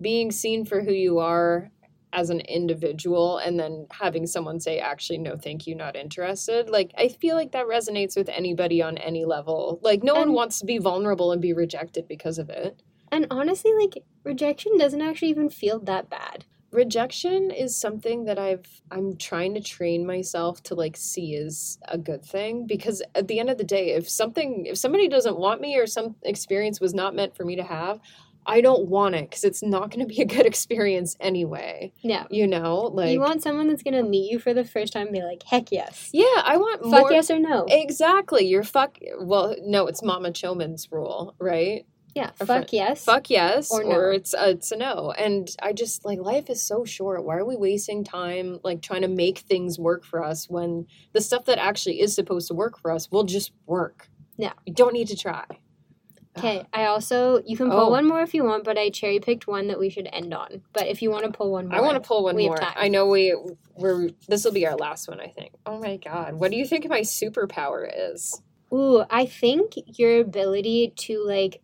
being seen for who you are as an individual and then having someone say actually no thank you not interested like i feel like that resonates with anybody on any level like no one wants to be vulnerable and be rejected because of it And honestly, like rejection doesn't actually even feel that bad. rejection is something that i've i'm trying to train myself to like see as a good thing because at the end of the day if something if somebody doesn't want me or some experience was not meant for me to have i don't want it because it's not going to be a good experience anyway Yeah. you know like you want someone that's gonna meet you for the first time and be like, heck yes. yeah i want Fuck more yes or no. exactly you're fuck well no it's Mark Manson's rule right yeah. Fuck friend- yes. fuck yes Or or, it's a, it's a no and i just like life is so short why are we wasting time like trying to make things work for us when the stuff that actually is supposed to work for us will just work Yeah. you don't need to try Okay, I also you can pull Oh. one more if you want, but I cherry picked one that we should end on. But if you want to pull one more, i want to pull one more time. i know we we're this will be our last one i think oh my god what do you think my superpower is Ooh, I think your ability to like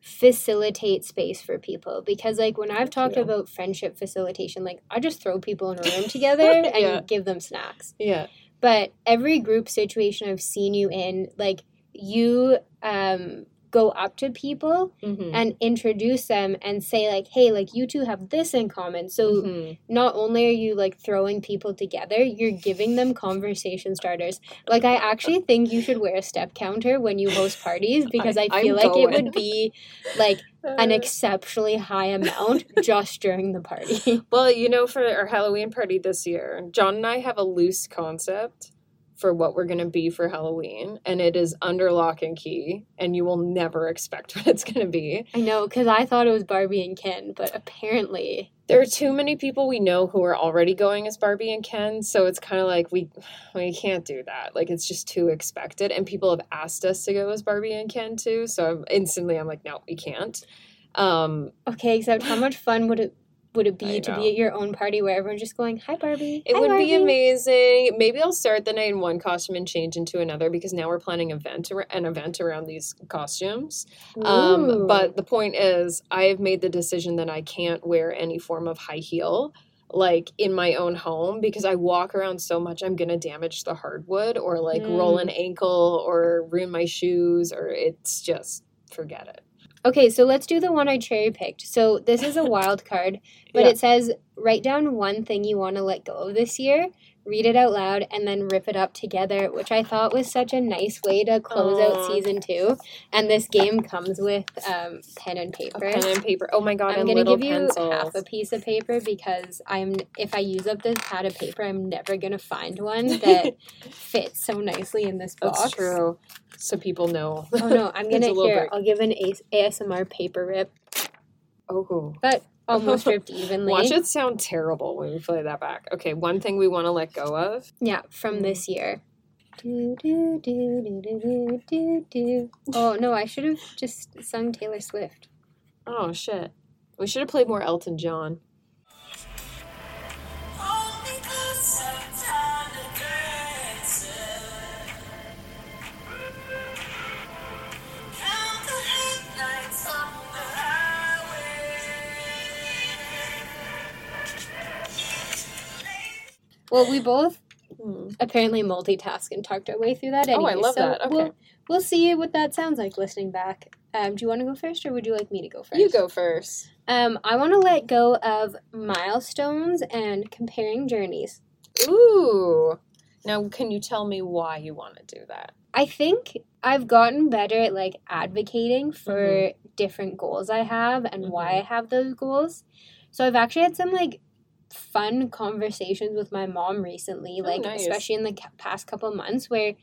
facilitate space for people because like when I've talked you. about friendship facilitation, like I just throw people in a room together and Yeah. give them snacks. yeah But every group situation I've seen you in, like you um go up to people mm-hmm. and introduce them and say like hey like you two have this in common so Mhm. not only are you like throwing people together, you're giving them conversation starters. Like I actually think you should wear a step counter when you host parties because I, I- feel I'm like it would be like an exceptionally high amount just during the party. Well, you know, for our Halloween party this year, John and I have a loose concept for what we're going to be for Halloween, and it is under lock and key, and you will never expect what it's going to be. I know cuz I thought it was Barbie and Ken, but apparently There are too many people we know who are already going as Barbie and Ken, so it's kind of like we we can't do that. Like it's just too expected, and people have asked us to go as Barbie and Ken too. So I'm, instantly, I'm like, no, we can't. Um, okay, except how much fun would it would it be to be at your own party where everyone's just going, "Hi Barbie." It Hi, would Barbie." be amazing. Maybe I'll start the night in one costume and change into another because now we're planning event an event around these costumes. Um, but the point is, I have made the decision that I can't wear any form of high heel like in my own home because I walk around so much I'm going to damage the hardwood or like roll Mm. an ankle or ruin my shoes or it's just forget it. Okay, so let's do the one I cherry picked. So this is a wild card, but Yeah. it says write down one thing you want to let go of this year, read it out loud, and then rip it up together, which I thought was such a nice way to close out season two. And this game comes with um, pen and A paper. pen and paper. Oh my god, I'm gonna give you half a piece of paper because I'm if I use up this pad of paper, I'm never gonna find one that fits so nicely in this box. That's true. So people know. Oh no, I'm gonna a here. break. I'll give an A- ASMR paper rip, Oh. but almost ripped evenly. Watch it sound terrible when we play that back. Okay, one thing we want to let go of. Yeah, from hmm. this year. Do, do, do, do, do, do, do. Oh no, I should have just sung Taylor Swift. Oh shit. We should have played more Elton John. Well, we both Hmm. apparently multitask and talked our way through that. Oh, I love so that. Okay. We'll, we'll see what that sounds like listening back. Um, do you want to go first, or would you like me to go first? You go first. Um, I want to let go of milestones and comparing journeys. Ooh. Now, can you tell me why you want to do that? I think I've gotten better at like advocating for Mm-hmm. different goals I have and why I have those goals. So I've actually had some like fun conversations with my mom recently, Oh, like nice. especially in the past couple months where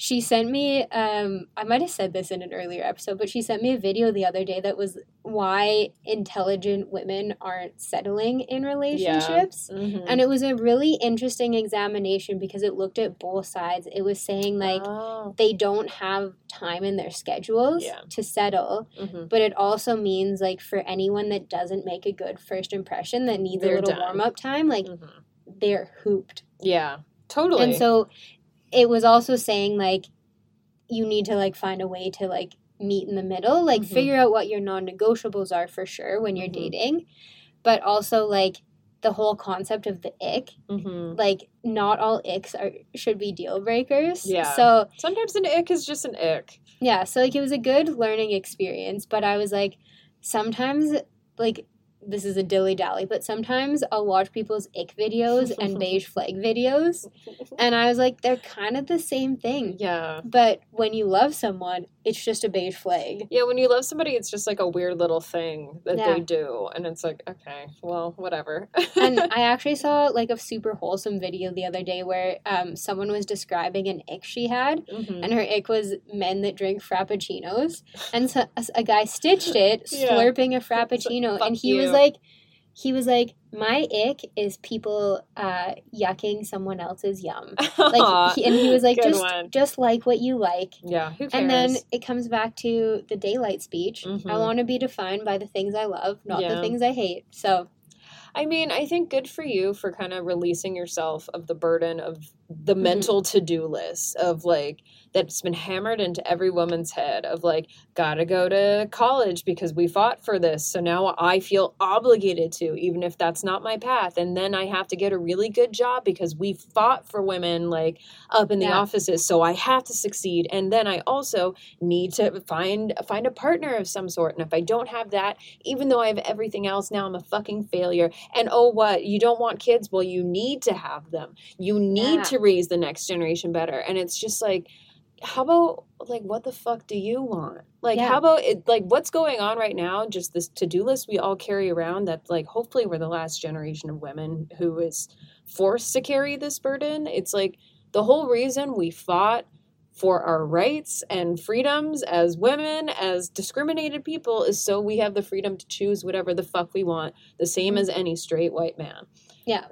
she sent me um I might have said this in an earlier episode, but she sent me a video the other day that was why intelligent women aren't settling in relationships. Mhm. And it was a really interesting examination because it looked at both sides. It was saying like Oh. they don't have time in their schedules Yeah. to settle, Mhm. but it also means like for anyone that doesn't make a good first impression that needs They're a little warm up time, like Mhm. they're hooped. Yeah, totally. And so it was also saying like you need to like find a way to like meet in the middle, like Mhm. figure out what your non-negotiables are for sure when you're Mhm. dating, but also like the whole concept of the ick, Mhm. like not all icks are should be deal breakers. Yeah. So sometimes an ick is just an ick. yeah, so like it was a good learning experience, but I was like sometimes like this is a dilly dally, but sometimes I'll watch people's ick videos and beige flag videos, and I was like, they're kind of the same thing. Yeah. But when you love someone, it's just a beige flag. Yeah, when you love somebody, it's just like a weird little thing that Yeah. they do. And it's like, okay, well, whatever. and I actually saw like a super wholesome video the other day where um, someone was describing an ick she had, Mhm. and her ick was men that drink frappuccinos, and so, a, a guy stitched it Yeah. slurping a frappuccino, fuck and he was like, he was like, my ick is people uh, yucking someone else's yum, like, he, and he was like, just one. just like what you like. yeah, who cares? And then it comes back to the daylight speech. I Mhm. want to be defined by the things I love, not Yeah. the things I hate. So I mean, I think good for you for kind of releasing yourself of the burden of the Mhm. mental to do list of like that's been hammered into every woman's head of like, gotta go to college because we fought for this. So now I feel obligated to, even if that's not my path. And then I have to get a really good job because we fought for women like up in the Yeah. offices. So I have to succeed. And then I also need to find find a partner of some sort. And if I don't have that, even though I have everything else, now I'm a fucking failure. And oh, what? You don't want kids? Well, you need to have them. You need Yeah. to raise the next generation better. And it's just like, how about like what the fuck do you want? Like Yeah. how about it like what's going on right now? Just this to-do list we all carry around that like hopefully we're the last generation of women who is forced to carry this burden. It's like the whole reason we fought for our rights and freedoms as women, as discriminated people, is so we have the freedom to choose whatever the fuck we want, the same Mhm. as any straight white man. yeah.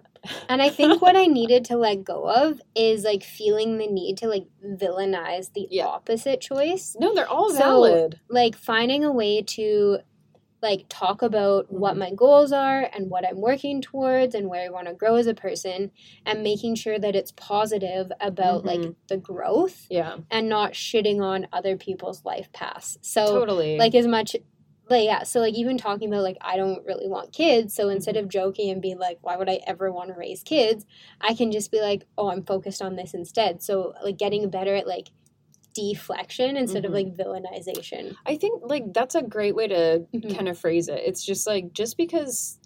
And I think what I needed to let go of is like feeling the need to like villainize the Yeah. opposite choice. No, they're all So- valid. Like finding a way to like talk about what Mhm. my goals are and what I'm working towards and where I want to grow as a person and making sure that it's positive about like Mhm. the growth Yeah, and not shitting on other people's life paths. So totally. like as much like yeah so like even talking about like i don't really want kids so instead of joking and being like why would i ever want to raise kids i can just be like oh i'm focused on this instead so like getting better at like deflection instead Mhm. of like villainization I think like that's a great way to Mhm. kind of phrase it. It's just like just because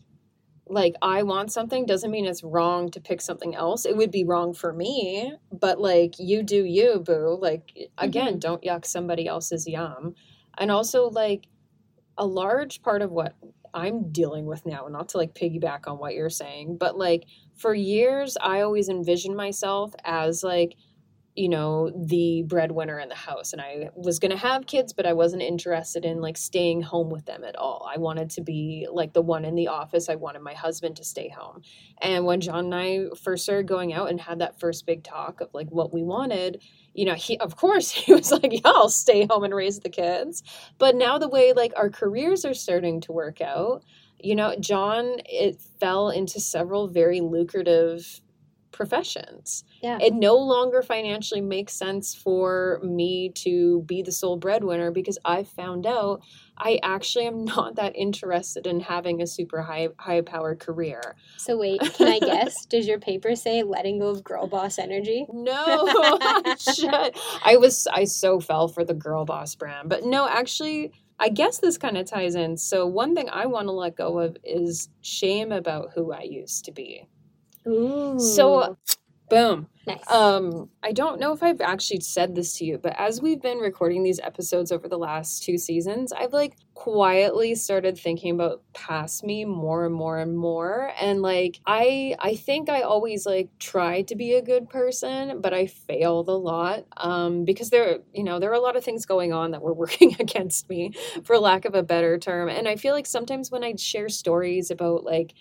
like I want something doesn't mean it's wrong to pick something else. It would be wrong for me, but like you do you, boo. Like again, don't yuck somebody else's yum. And also like a large part of what I'm dealing with now, not to like piggyback on what you're saying, but like for years I always envisioned myself as like you know the breadwinner in the house and i was going to have kids but i wasn't interested in like staying home with them at all. I wanted to be like the one in the office. I wanted my husband to stay home. And when john and i first started going out and had that first big talk of like what we wanted you know he of course he was like yeah i'll stay home and raise the kids. But now the way like our careers are starting to work out you know john it fell into several very lucrative professions yeah it no longer financially makes sense for me to be the sole breadwinner because I found out I actually am not that interested in having a super high high powered career. so wait can i guess does your paper say letting go of girl boss energy No, shut. I was I so fell for the girl boss brand, but no, actually. I guess this kind of ties in. So, one thing I want to let go of is shame about who I used to be. Ooh. So, boom. Nice. Um, I don't know if I've actually said this to you, but as we've been recording these episodes over the last two seasons, I've like quietly started thinking about past me more and more and more. And like I I think I always like try to be a good person, but I failed a lot. Um, because there, you know, there are a lot of things going on that were working against me, for lack of a better term. And I feel like sometimes when I share stories about like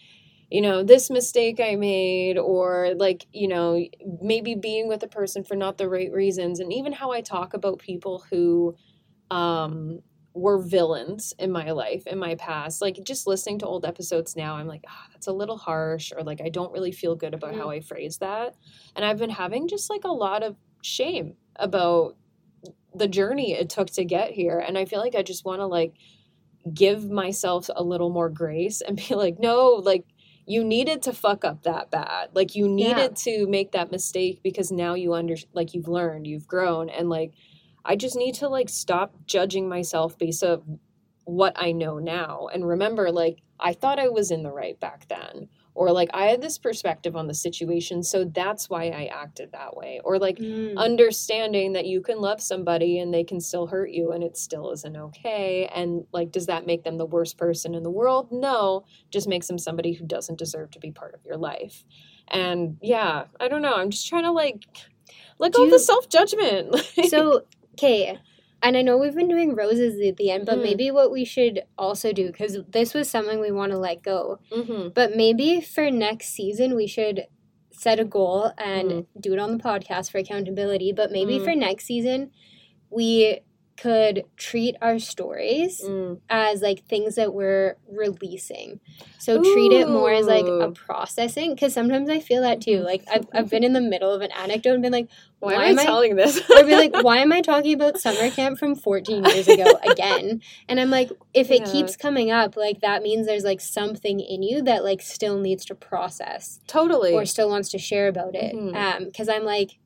you know, this mistake I made, or like, you know, maybe being with a person for not the right reasons, and even how I talk about people who um, were villains in my life, in my past. Like, just listening to old episodes now, I'm like, ah, that's a little harsh, or like, I don't really feel good about how I phrased that. And I've been having just like a lot of shame about the journey it took to get here. And I feel like I just want to like, give myself a little more grace and be like no like you needed to fuck up that bad. Like you needed to make that mistake because now you under like you've learned, you've grown and like I just need to like stop judging myself based on what I know now. And remember like I thought I was in the right back then or like I had this perspective on the situation so that's why I acted that way. Or like Mm. understanding that you can love somebody and they can still hurt you and it still isn't okay and like does that make them the worst person in the world? No just makes them somebody who doesn't deserve to be part of your life. And yeah i don't know i'm just trying to like let go Do of the self-judgment. So okay and i know we've been doing roses at the end but Mm. maybe what we should also do because this was something we want to let go hmm but maybe for next season we should set a goal and Mm. do it on the podcast for accountability but maybe Mm. for next season we could treat our stories Mm. as like things that we're releasing. So treat it more as like a processing because sometimes I feel that too. Like I've, I've been in the middle of an anecdote and been like, why, Why am i telling this or be like, why am I talking about summer camp from 14 years ago again? And I'm like, if it Yeah. keeps coming up, like that means there's like something in you that like still needs to process totally or still wants to share about it. Mhm. Um, because I'm like,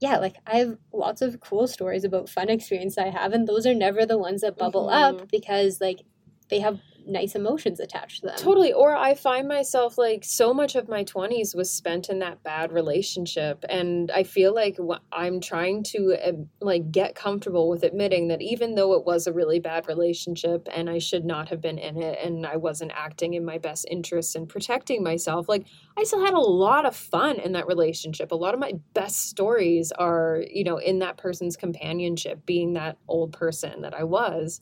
yeah, like I have lots of cool stories about fun experience I have, and those are never the ones that bubble Mm-hmm. up because like they have nice emotions attached to them. Totally. Or I find myself like so much of my 20s was spent in that bad relationship. And I feel like I'm trying to like get comfortable with admitting that even though it was a really bad relationship and I should not have been in it and I wasn't acting in my best interest and protecting myself, like I still had a lot of fun in that relationship. A lot of my best stories are, you know, in that person's companionship, being that old person that I was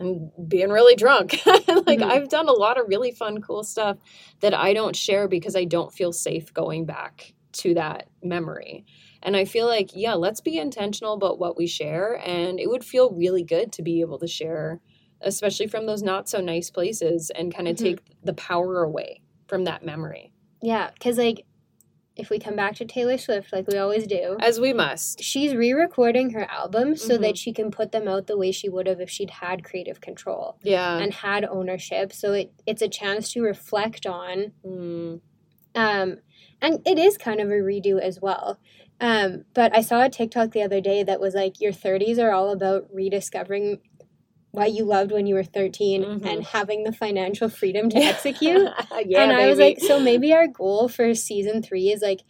and being really drunk. like Mhm. I've done a lot of really fun, cool stuff that I don't share because I don't feel safe going back to that memory. And I feel like, yeah, let's be intentional about what we share. And it would feel really good to be able to share, especially from those not so nice places, and kind of Mhm. take the power away from that memory, Yeah, because like if we come back to Taylor Swift, like we always do, as we must. she's re-recording her albums so Mm-hmm. that she can put them out the way she would have if she'd had creative control Yeah. and had ownership. So it it's a chance to reflect on Mm. Um, and it is kind of a redo as well. Um, but I saw a TikTok the other day that was like, your 30s are all about rediscovering what you loved when you were 13 Mhm. and having the financial freedom to execute. yeah, and I was like, so maybe our goal for season three is like,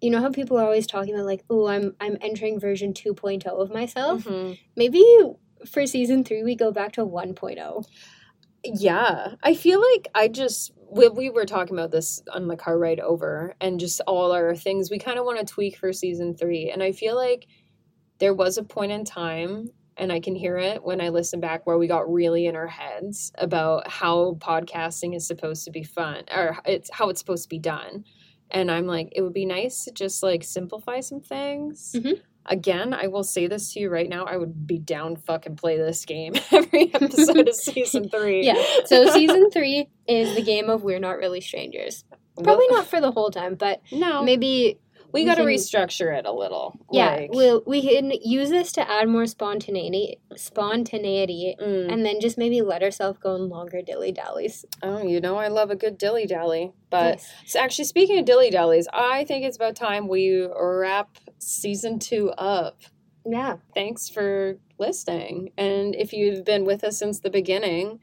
you know how people are always talking about like, oh, I'm I'm entering version 2.0 of myself. Mhm. Maybe for season three we go back to oh. 1.0. Yeah, I feel like I just we, we were talking about this on the car ride over, and just all our things we kind of want to tweak for season three. And I feel like there was a point in time, and I can hear it when I listen back, where we got really in our heads about how podcasting is supposed to be fun, or it's how it's supposed to be done. And I'm like, it would be nice to just like simplify some things. Mhm. Again, I will say this to you right now. I would be down fucking play this game every episode of season three. Yeah. So season three is the game of We're Not Really Strangers. Probably Well, not for the whole time, but No, maybe we we got to restructure it a little. yeah, like, we'll we can use this to add more spontaneity spontaneity mm, and then just maybe let ourselves go on longer dilly dallies. oh, you know, I love a good dilly dally. But Nice. so actually, speaking of dilly dallies, I think it's about time we wrap season two up. yeah. Thanks for listening, and if you've been with us since the beginning,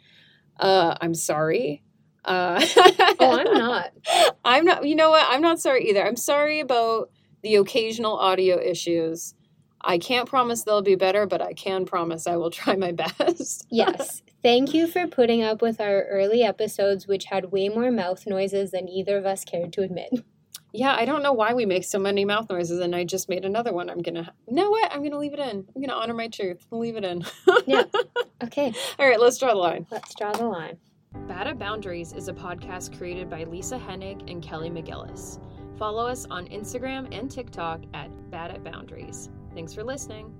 uh, I'm sorry. Uh, Oh, I'm not. I'm not. You know what? I'm not sorry either. I'm sorry about the occasional audio issues. I can't promise they'll be better, but I can promise I will try my best. Yes. Thank you for putting up with our early episodes, which had way more mouth noises than either of us cared to admit. yeah, I don't know why we make so many mouth noises, and I just made another one. I'm gonna, you know what? I'm gonna leave it in. I'm gonna honor my truth. I'll leave it in. Yeah. Okay, All right, let's draw the line. let's draw the line. Bad at Boundaries is a podcast created by Lisa Hennig and Kelly McGillis. Follow us on Instagram and TikTok at Bad at Boundaries. Thanks for listening.